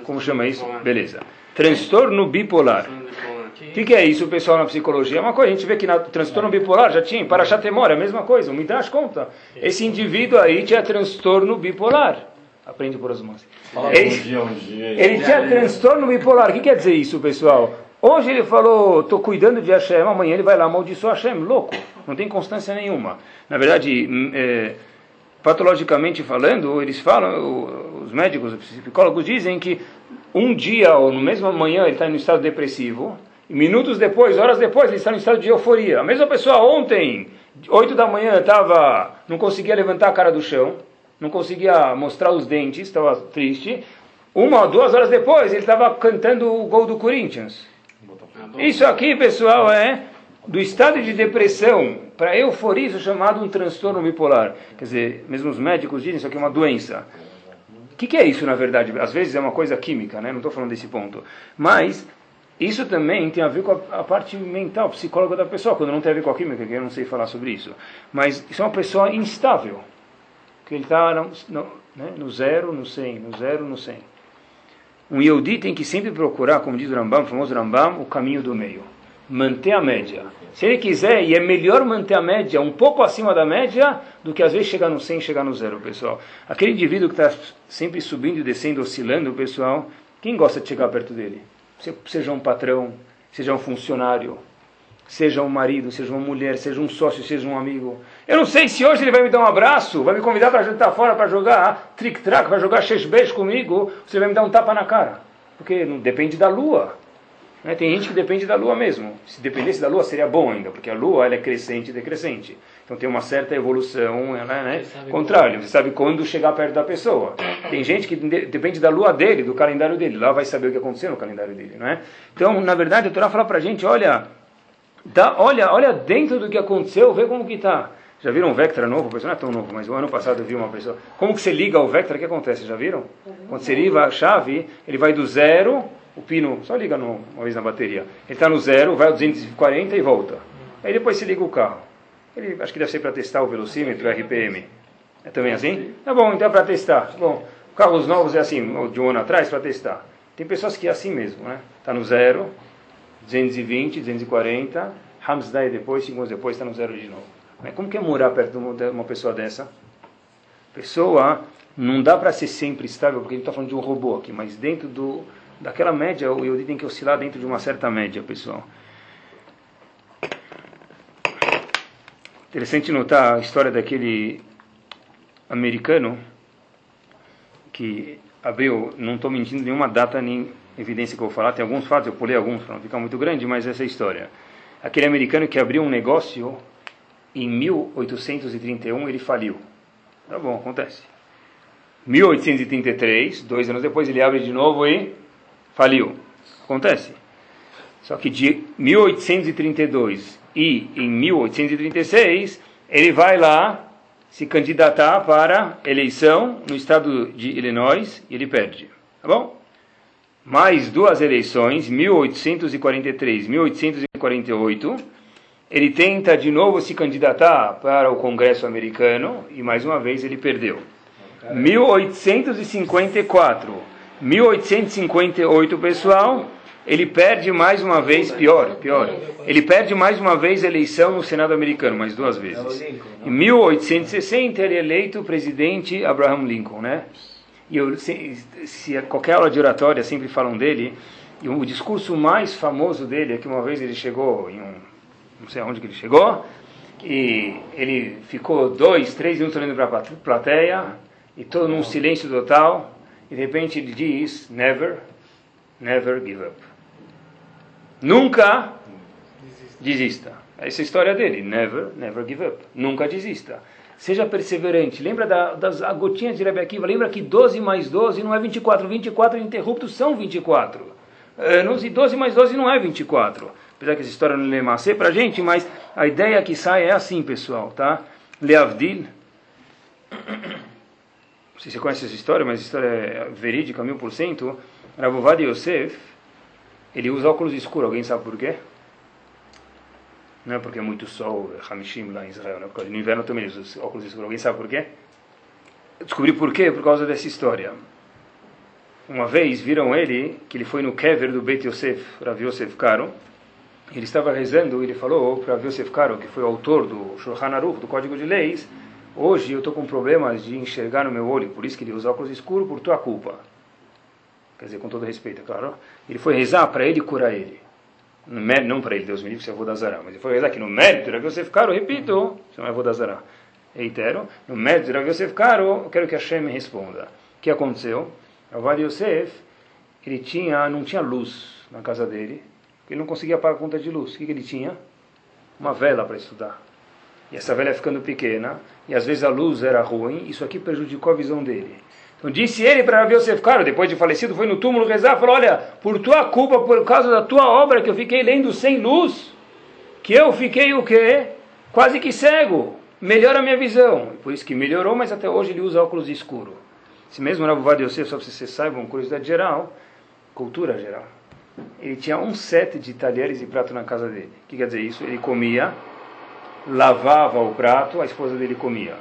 Como chama isso? Beleza. Transtorno bipolar. O que, que, é isso, pessoal, na psicologia? É uma coisa, a gente vê que na transtorno bipolar já tinha, para Chatemora, a mesma coisa, o Midrash conta. Esse indivíduo aí tinha transtorno bipolar. Aprende por osmose. Ele, ele tinha transtorno bipolar. O que quer dizer isso, pessoal? Hoje ele falou, estou cuidando de Hashem, amanhã ele vai lá amaldiçoar Hashem. Louco, não tem constância nenhuma. Na verdade, hum, é, patologicamente falando, eles falam, os médicos, os psicólogos dizem que um dia ou no mesmo manhã ele está no estado depressivo, e minutos depois, horas depois, ele está no estado de euforia. A mesma pessoa ontem, 8 da manhã, estava, não conseguia levantar a cara do chão não conseguia mostrar os dentes, estava triste. Uma ou duas horas depois, ele estava cantando o gol do Corinthians. Isso aqui, pessoal, é do estado de depressão para euforia, isso é chamado um transtorno bipolar. Quer dizer, mesmo os médicos dizem isso aqui é uma doença. O que, que, é isso, na verdade? Às vezes é uma coisa química, né? não estou falando desse ponto. Mas isso também tem a ver com a, a, parte mental, psicóloga da pessoa, quando não tem a ver com a química, que eu não sei falar sobre isso. Mas isso é uma pessoa instável que ele está né, no, zero, no 100, no zero, no 100. Um Yehudi tem que sempre procurar, como diz o Rambam, o famoso Rambam, o caminho do meio. Manter a média. Se ele quiser, e é melhor manter a média um pouco acima da média, do que às vezes chegar no 100 e chegar no zero, pessoal. Aquele indivíduo que está sempre subindo e descendo, oscilando, pessoal, quem gosta de chegar perto dele? Seja um patrão, seja um funcionário, seja um marido, seja uma mulher, seja um sócio, seja um amigo. Eu não sei se hoje ele vai me dar um abraço, vai me convidar para jantar fora para jogar trick-track, vai jogar beijo comigo, você vai me dar um tapa na cara. Porque não depende da lua. Né? Tem gente que depende da lua mesmo. Se dependesse da lua seria bom ainda, porque a lua ela é crescente e decrescente. Então tem uma certa evolução, ela é né? contrário. Você sabe quando chegar perto da pessoa. Tem gente que depende da lua dele, do calendário dele. Lá vai saber o que aconteceu no calendário dele, não é? Então, na verdade, a Torá fala para a gente, olha, olha, olha dentro do que aconteceu, vê como que está. Já viram um Vectra novo? O não é tão novo, mas o ano passado eu vi uma pessoa. Como que você liga o Vectra? O que acontece? Já viram? Quando você liga a chave, ele vai do zero, o pino só liga no, uma vez na bateria. Ele está no zero, vai a 240 e volta. Aí depois se liga o carro. Ele, acho que deve ser para testar o velocímetro, o RPM. É também assim? Tá bom, então é para testar. Bom, carros novos é assim, de um ano atrás, para testar. Tem pessoas que é assim mesmo, né? Está no zero, 220, 240, Hamsdai depois, segundos depois, está no zero de novo. Mas como que é morar perto de uma pessoa dessa? Pessoa não dá para ser sempre estável, porque ele está falando de um robô aqui, mas dentro do, daquela média, o Yodi tem que oscilar dentro de uma certa média, pessoal. Interessante notar a história daquele americano que abriu, não estou mentindo nenhuma data nem evidência que eu vou falar, tem alguns fatos, eu pulei alguns para não ficar muito grande, mas essa é a história. Aquele americano que abriu um negócio em 1831, ele faliu. Tá bom, acontece. 1833, dois anos depois, ele abre de novo e faliu. Acontece. Só que de 1832 e em 1836, ele vai lá se candidatar para eleição no estado de Illinois e ele perde. Tá bom? Mais duas eleições, 1843 1848. Ele tenta de novo se candidatar para o Congresso americano e mais uma vez ele perdeu. 1854, 1858, pessoal, ele perde mais uma vez, pior, pior, ele perde mais uma vez a eleição no Senado americano, mais duas vezes. Em 1860 ele é eleito presidente Abraham Lincoln, né? E eu, se, se qualquer aula de oratória sempre falam dele, e o discurso mais famoso dele é que uma vez ele chegou em um, não sei aonde que ele chegou, e ele ficou dois, três minutos olhando para a plateia, e todo num silêncio total, e de repente ele diz, never, never give up. Nunca desista. Essa é a história dele, never, never give up. Nunca desista. Seja perseverante. Lembra da, das gotinhas de Rebbe Akiva? Lembra que 12 mais 12 não é 24. 24 interruptos são 24 anos e 12 mais 12 não é 24. Apesar que essa história não é macê para gente, mas a ideia que sai é assim, pessoal, tá? Leavdil sei se você conhece essa história, mas a história é verídica, mil por cento. Rabovad Yosef, ele usa óculos escuros. Alguém sabe por quê? Não é porque é muito sol, é Hamishim lá em Israel, né? porque no inverno também ele usa óculos escuros. Alguém sabe por quê? Eu descobri por quê, por causa dessa história. Uma vez viram ele, que ele foi no kever do Beit Yosef, Rav Yosef Karo, ele estava rezando e ele falou para Rav Yosef Karo, que foi o autor do Shulchan Aruch, do Código de Leis, Hoje eu estou com problemas de enxergar no meu olho, por isso que ele usa óculos escuros por tua culpa. Quer dizer, com todo respeito, é claro. Ele foi rezar para ele curar ele. Não para ele, Deus me livre, se eu vou dar zará. Mas ele foi rezar que no mérito de você ficar, eu repito, se não eu vou dar zará. Reitero, no mérito de você ficar, eu quero que Hashem me responda. O que aconteceu? Avad Yosef, ele tinha, não tinha luz na casa dele, ele não conseguia pagar a conta de luz. O que, que ele tinha? Uma vela para estudar. E essa velha ficando pequena, e às vezes a luz era ruim, isso aqui prejudicou a visão dele. Então disse ele para Rabi Yosef Karo, depois de falecido, foi no túmulo rezar, falou, olha, por tua culpa, por causa da tua obra, que eu fiquei lendo sem luz, que eu fiquei o quê? Quase que cego. Melhora a minha visão. Por isso que melhorou, mas até hoje ele usa óculos escuro. Se mesmo Rabi Yosef, só para vocês saibam, curiosidade geral, cultura geral. Ele tinha um set de talheres e prato na casa dele. O que quer dizer isso? Ele comia lavava o prato, a esposa dele comia.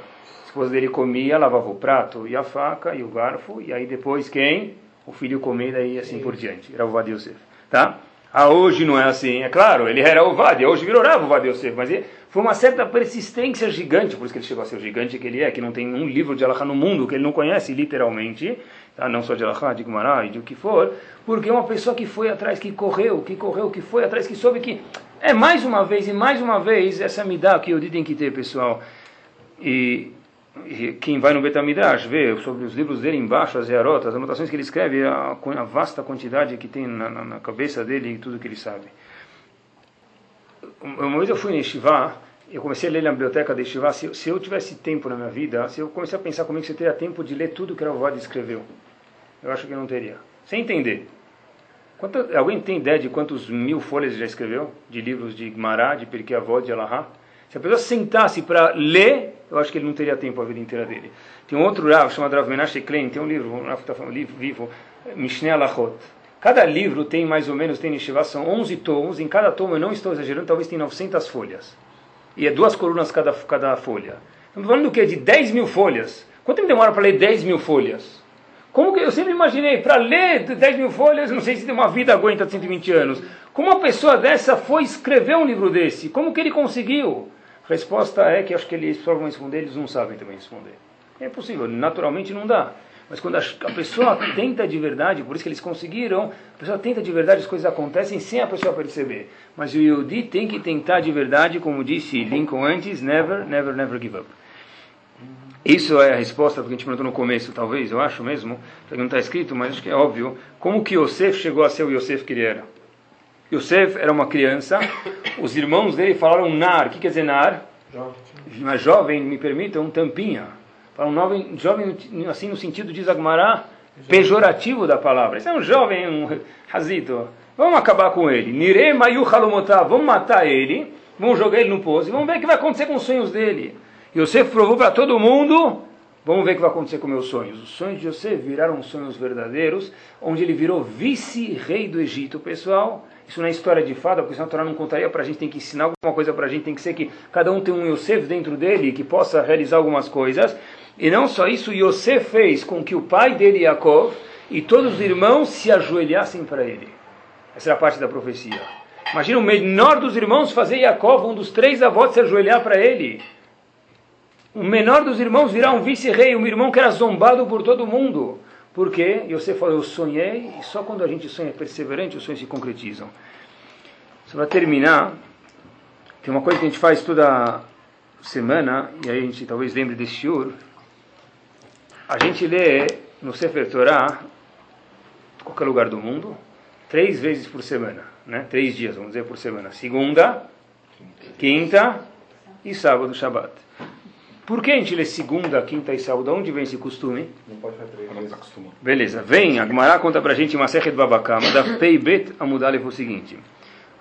Esposa dele comia, lavava o prato e a faca e o garfo, e aí depois quem? O filho comia e assim por diante. Era o Vad Yosef. Tá? Ah, hoje não é assim. É claro, ele era o Vad, hoje virou Rav o Vad Yosef, mas ele, foi uma certa persistência gigante, por isso que ele chegou a ser o gigante que ele é, que não tem um livro de Alahá no mundo que ele não conhece literalmente, tá? não só de Alahá, de Gumará e de o que for, porque é uma pessoa que foi atrás, que correu, que correu, que foi atrás, que soube que é mais uma vez e mais uma vez essa midá que o tem que ter, pessoal. E, quem vai no Betamidrash vê sobre os livros dele embaixo, as erotas, as anotações que ele escreve, a, a vasta quantidade que tem na, na, na, cabeça dele e tudo que ele sabe. Uma vez eu fui em Shivá, eu comecei a ler na biblioteca de Shivá, se, se, eu tivesse tempo na minha vida, se eu comecei a pensar comigo você teria tempo de ler tudo que Ravod escreveu. Eu acho que não teria. Sem entender. Quanto, alguém tem ideia de quantos mil folhas ele já escreveu? De livros de Gmará, de Pirkei Avot, de Alahá? Se a pessoa sentasse para ler, eu acho que ele não teria tempo a vida inteira dele. Tem um outro Rav chamado Rav Menashe Klein, tem um livro, um Rav está falando, livro vivo, Mishneh Alachot. Cada livro tem mais ou menos, tem Nishivá, são 11 tomos, em cada tomo, eu não estou exagerando, talvez tem 900 folhas. E é duas colunas cada, cada folha. Estamos falando do quê? De 10 mil folhas. Quanto tempo demora para ler 10 mil folhas? Como que eu sempre imaginei, para ler 10 mil folhas, não sei se uma vida aguenta 120 anos. Como uma pessoa dessa foi escrever um livro desse? Como que ele conseguiu? A resposta é que acho que eles vão responder, eles não sabem também responder. É possível, naturalmente não dá. Mas quando a pessoa tenta de verdade, por isso que eles conseguiram, a pessoa tenta de verdade, as coisas acontecem sem a pessoa perceber. Mas o Yodi tem que tentar de verdade, como disse Lincoln antes, never, never, never give up. Isso é a resposta porque a gente perguntou no começo, talvez, eu acho mesmo, que não está escrito, mas acho que é óbvio. Como que Yosef chegou a ser o Yosef que ele era? Yosef era uma criança, os irmãos dele falaram nar. O que quer dizer nar? Jovem. Mas jovem, me permitam, tampinha. Falam jovem, jovem assim no sentido de Zagmará, pejorativo da palavra. Esse é um jovem, um razito. Vamos acabar com ele. Nire mayu halomotá. Vamos matar ele. Vamos jogar ele no poço. E vamos ver o que vai acontecer com os sonhos dele. Yosef provou para todo mundo. Vamos ver o que vai acontecer com meus sonhos. Os sonhos de Yosef viraram sonhos verdadeiros, onde ele virou vice-rei do Egito, pessoal. Isso não é história de fada, porque senão a Torá não contaria para a gente, tem que ensinar alguma coisa para a gente, tem que ser que cada um tem um Yosef dentro dele que possa realizar algumas coisas. E não só isso, Yosef fez com que o pai dele, Yaakov, e todos os irmãos se ajoelhassem para ele. Essa é a parte da profecia. Imagina o menor dos irmãos fazer Yaakov, um dos três avós, se ajoelhar para ele. O menor dos irmãos virar um vice-rei, um irmão que era zombado por todo mundo. Porque Yosef falou, eu sonhei, e só quando a gente sonha perseverante, os sonhos se concretizam. Só para terminar, tem uma coisa que a gente faz toda semana, e aí a gente talvez lembre desse shiur, a gente lê no Sefer Torah, qualquer lugar do mundo, três vezes por semana, né? três dias, vamos dizer, por semana. Segunda, quinta e sábado, Shabbat. Por que a gente lê segunda, quinta e sábado? De onde vem esse costume? Não pode fazer três, não acostuma. Beleza, vem, a Gemara conta pra gente uma serra de Babakama, da Peibet Amudalef o seguinte.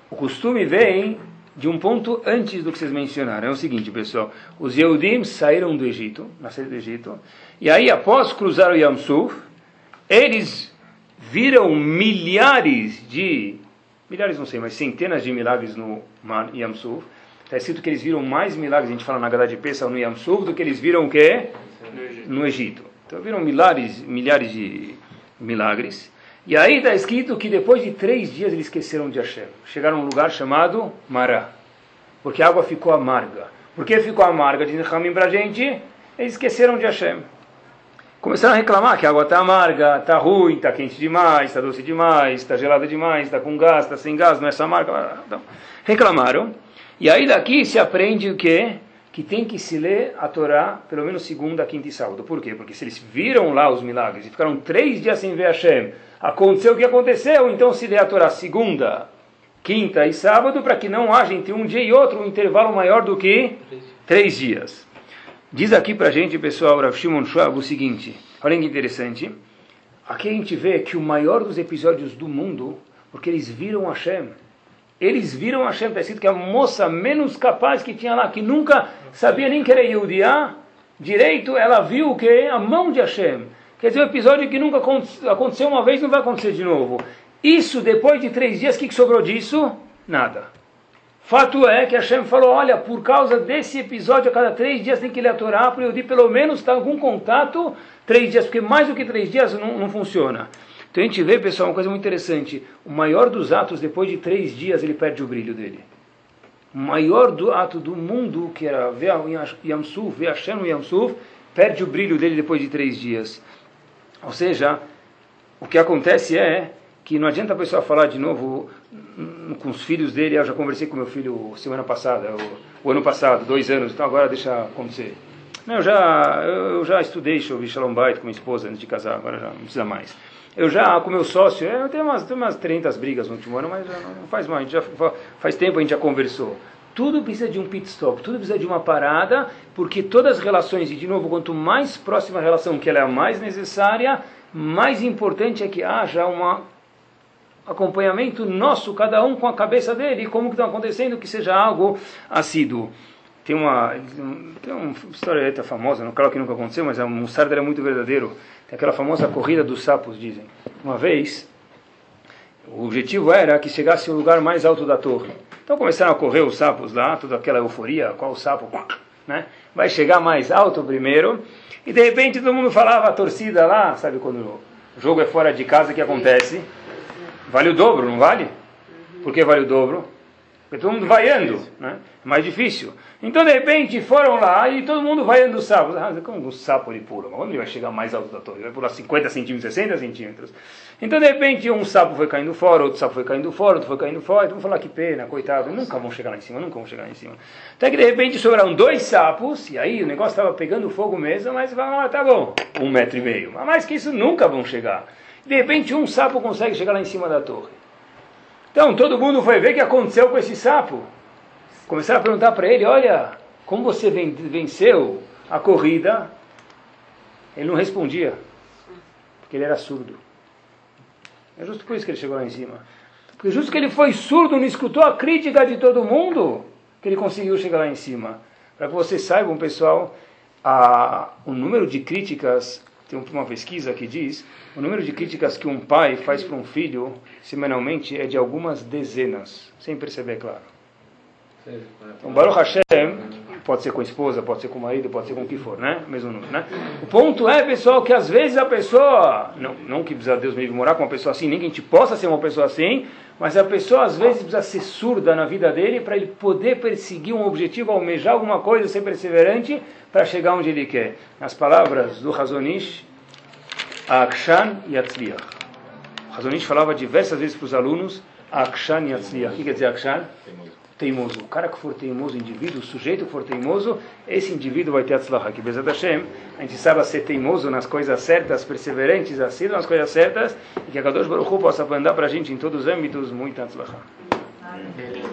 O costume vem de um ponto antes do que vocês mencionaram. É o seguinte, pessoal. Os Yehudim saíram do Egito, nasceram do Egito, e aí após cruzar o Yam Suf, eles viram milhares de, milhares não sei, mas centenas de milagres no mar Yam Suf. Está escrito que eles viram mais milagres, a gente fala na Gada de Pesach no Yam Suf, do que eles viram o quê? No Egito. No Egito. Então viram milhares, milhares de milagres. E aí está escrito que depois de três dias eles esqueceram de Hashem. Chegaram a um lugar chamado Mará. Porque a água ficou amarga. Por que ficou amarga? Diz Ramim para a gente. Eles esqueceram de Hashem. Começaram a reclamar que a água está amarga, está ruim, está quente demais, está doce demais, está gelada demais, está com gás, está sem gás, não é essa marca. Então, reclamaram. E aí daqui se aprende o quê? Que tem que se ler a Torá pelo menos segunda, quinta e sábado. Por quê? Porque se eles viram lá os milagres e ficaram três dias sem ver Hashem, aconteceu o que aconteceu, então se lê a Torá segunda, quinta e sábado, para que não haja entre um dia e outro um intervalo maior do que três dias. Diz aqui para a gente, pessoal, Rav Shimon Schwab, o seguinte, olha que interessante, aqui a gente vê que o maior dos episódios do mundo, porque eles viram Hashem, eles viram Hashem, está escrito que a moça menos capaz que tinha lá, que nunca sabia nem que era Yehudiá, direito, ela viu o que? A mão de Hashem. Quer dizer, um episódio que nunca aconteceu uma vez, não vai acontecer de novo. Isso, depois de três dias, o que, sobrou disso? Nada. Fato é que Hashem falou, olha, por causa desse episódio, a cada três dias tem que ler a Torá, para eu pelo menos estar algum contato três dias, porque mais do que três dias não, não funciona. Então a gente vê, pessoal, uma coisa muito interessante. O maior dos atos, depois de três dias, ele perde o brilho dele. O maior do ato do mundo, que era ver Yamsuf, ver Hashem no Yamsuf, perde o brilho dele depois de três dias. Ou seja, o que acontece é que não adianta a pessoa falar de novo com os filhos dele. Eu já conversei com meu filho semana passada, o, ano passado, dois anos, então agora deixa acontecer. Não, eu já, eu já estudei Shalom Bait com minha esposa antes de casar, agora já não precisa mais. Eu já, com meu sócio, eu tenho umas, tenho umas 30 brigas no último ano, mas não faz mal, a gente já, faz tempo a gente já conversou. Tudo precisa de um pit stop, tudo precisa de uma parada, porque todas as relações, e de novo, quanto mais próxima a relação que ela é a mais necessária, mais importante é que haja uma acompanhamento nosso, cada um com a cabeça dele, como que está acontecendo, que seja algo assíduo. Tem uma, tem uma história famosa, não claro que nunca aconteceu, mas a Mussarda era muito verdadeiro. Tem aquela famosa corrida dos sapos, dizem. Uma vez, o objetivo era que chegasse ao lugar mais alto da torre. Então começaram a correr os sapos lá, toda aquela euforia, qual sapo, né? Vai chegar mais alto primeiro, e de repente todo mundo falava, a torcida lá, sabe quando o jogo é fora de casa, o que acontece? Vale o dobro, não vale? Por que vale o dobro? Porque todo mundo vaiando, né? É mais difícil. Então, de repente, foram lá e todo mundo vaiando o sapo. Ah, como um sapo ele pula? Mas quando ele vai chegar mais alto da torre? Ele vai pular 50 centímetros, 60 centímetros. Então, de repente, um sapo foi caindo fora, outro sapo foi caindo fora, outro foi caindo fora. Então, vão falar que pena, coitado. Nunca vão chegar lá em cima, nunca vão chegar lá em cima. Até que, de repente, sobraram dois sapos. E aí, o negócio estava pegando fogo mesmo. Mas falaram, ah, tá bom, um metro e meio. Mas mais que isso, nunca vão chegar. De repente, um sapo consegue chegar lá em cima da torre. Então, todo mundo foi ver o que aconteceu com esse sapo. Começaram a perguntar para ele: Olha, como você venceu a corrida? Ele não respondia, porque ele era surdo. É justo por isso que ele chegou lá em cima. Porque justo que ele foi surdo, não escutou a crítica de todo mundo, que ele conseguiu chegar lá em cima. Para que vocês saibam, pessoal, a, o número de críticas, tem uma pesquisa que diz, o número de críticas que um pai faz para um filho semanalmente é de algumas dezenas, sem perceber, claro. Então, Baruch Hashem, pode ser com a esposa, pode ser com o marido, pode ser com o que for, né? Mesmo número, né? O ponto é, pessoal, que às vezes a pessoa, não, não que precisa Deus me morar com uma pessoa assim, nem que a gente possa ser uma pessoa assim, mas a pessoa às vezes precisa ser surda na vida dele para ele poder perseguir um objetivo, almejar alguma coisa, ser perseverante para chegar onde ele quer. Nas palavras do Razonish, Akshan Yatzliach. O Razonish falava diversas vezes para os alunos, Akshan Yatzliach. O que quer dizer Akshan? Teimoso. O cara que for teimoso, o indivíduo, o sujeito que for teimoso, esse indivíduo vai ter atzlaha. Que Bezat Hashem, a gente saiba ser teimoso nas coisas certas, perseverantes, assíduo nas coisas certas, e que a Kadosh Baruch Hu possa mandar para a gente em todos os âmbitos muita atzlaha. Amém.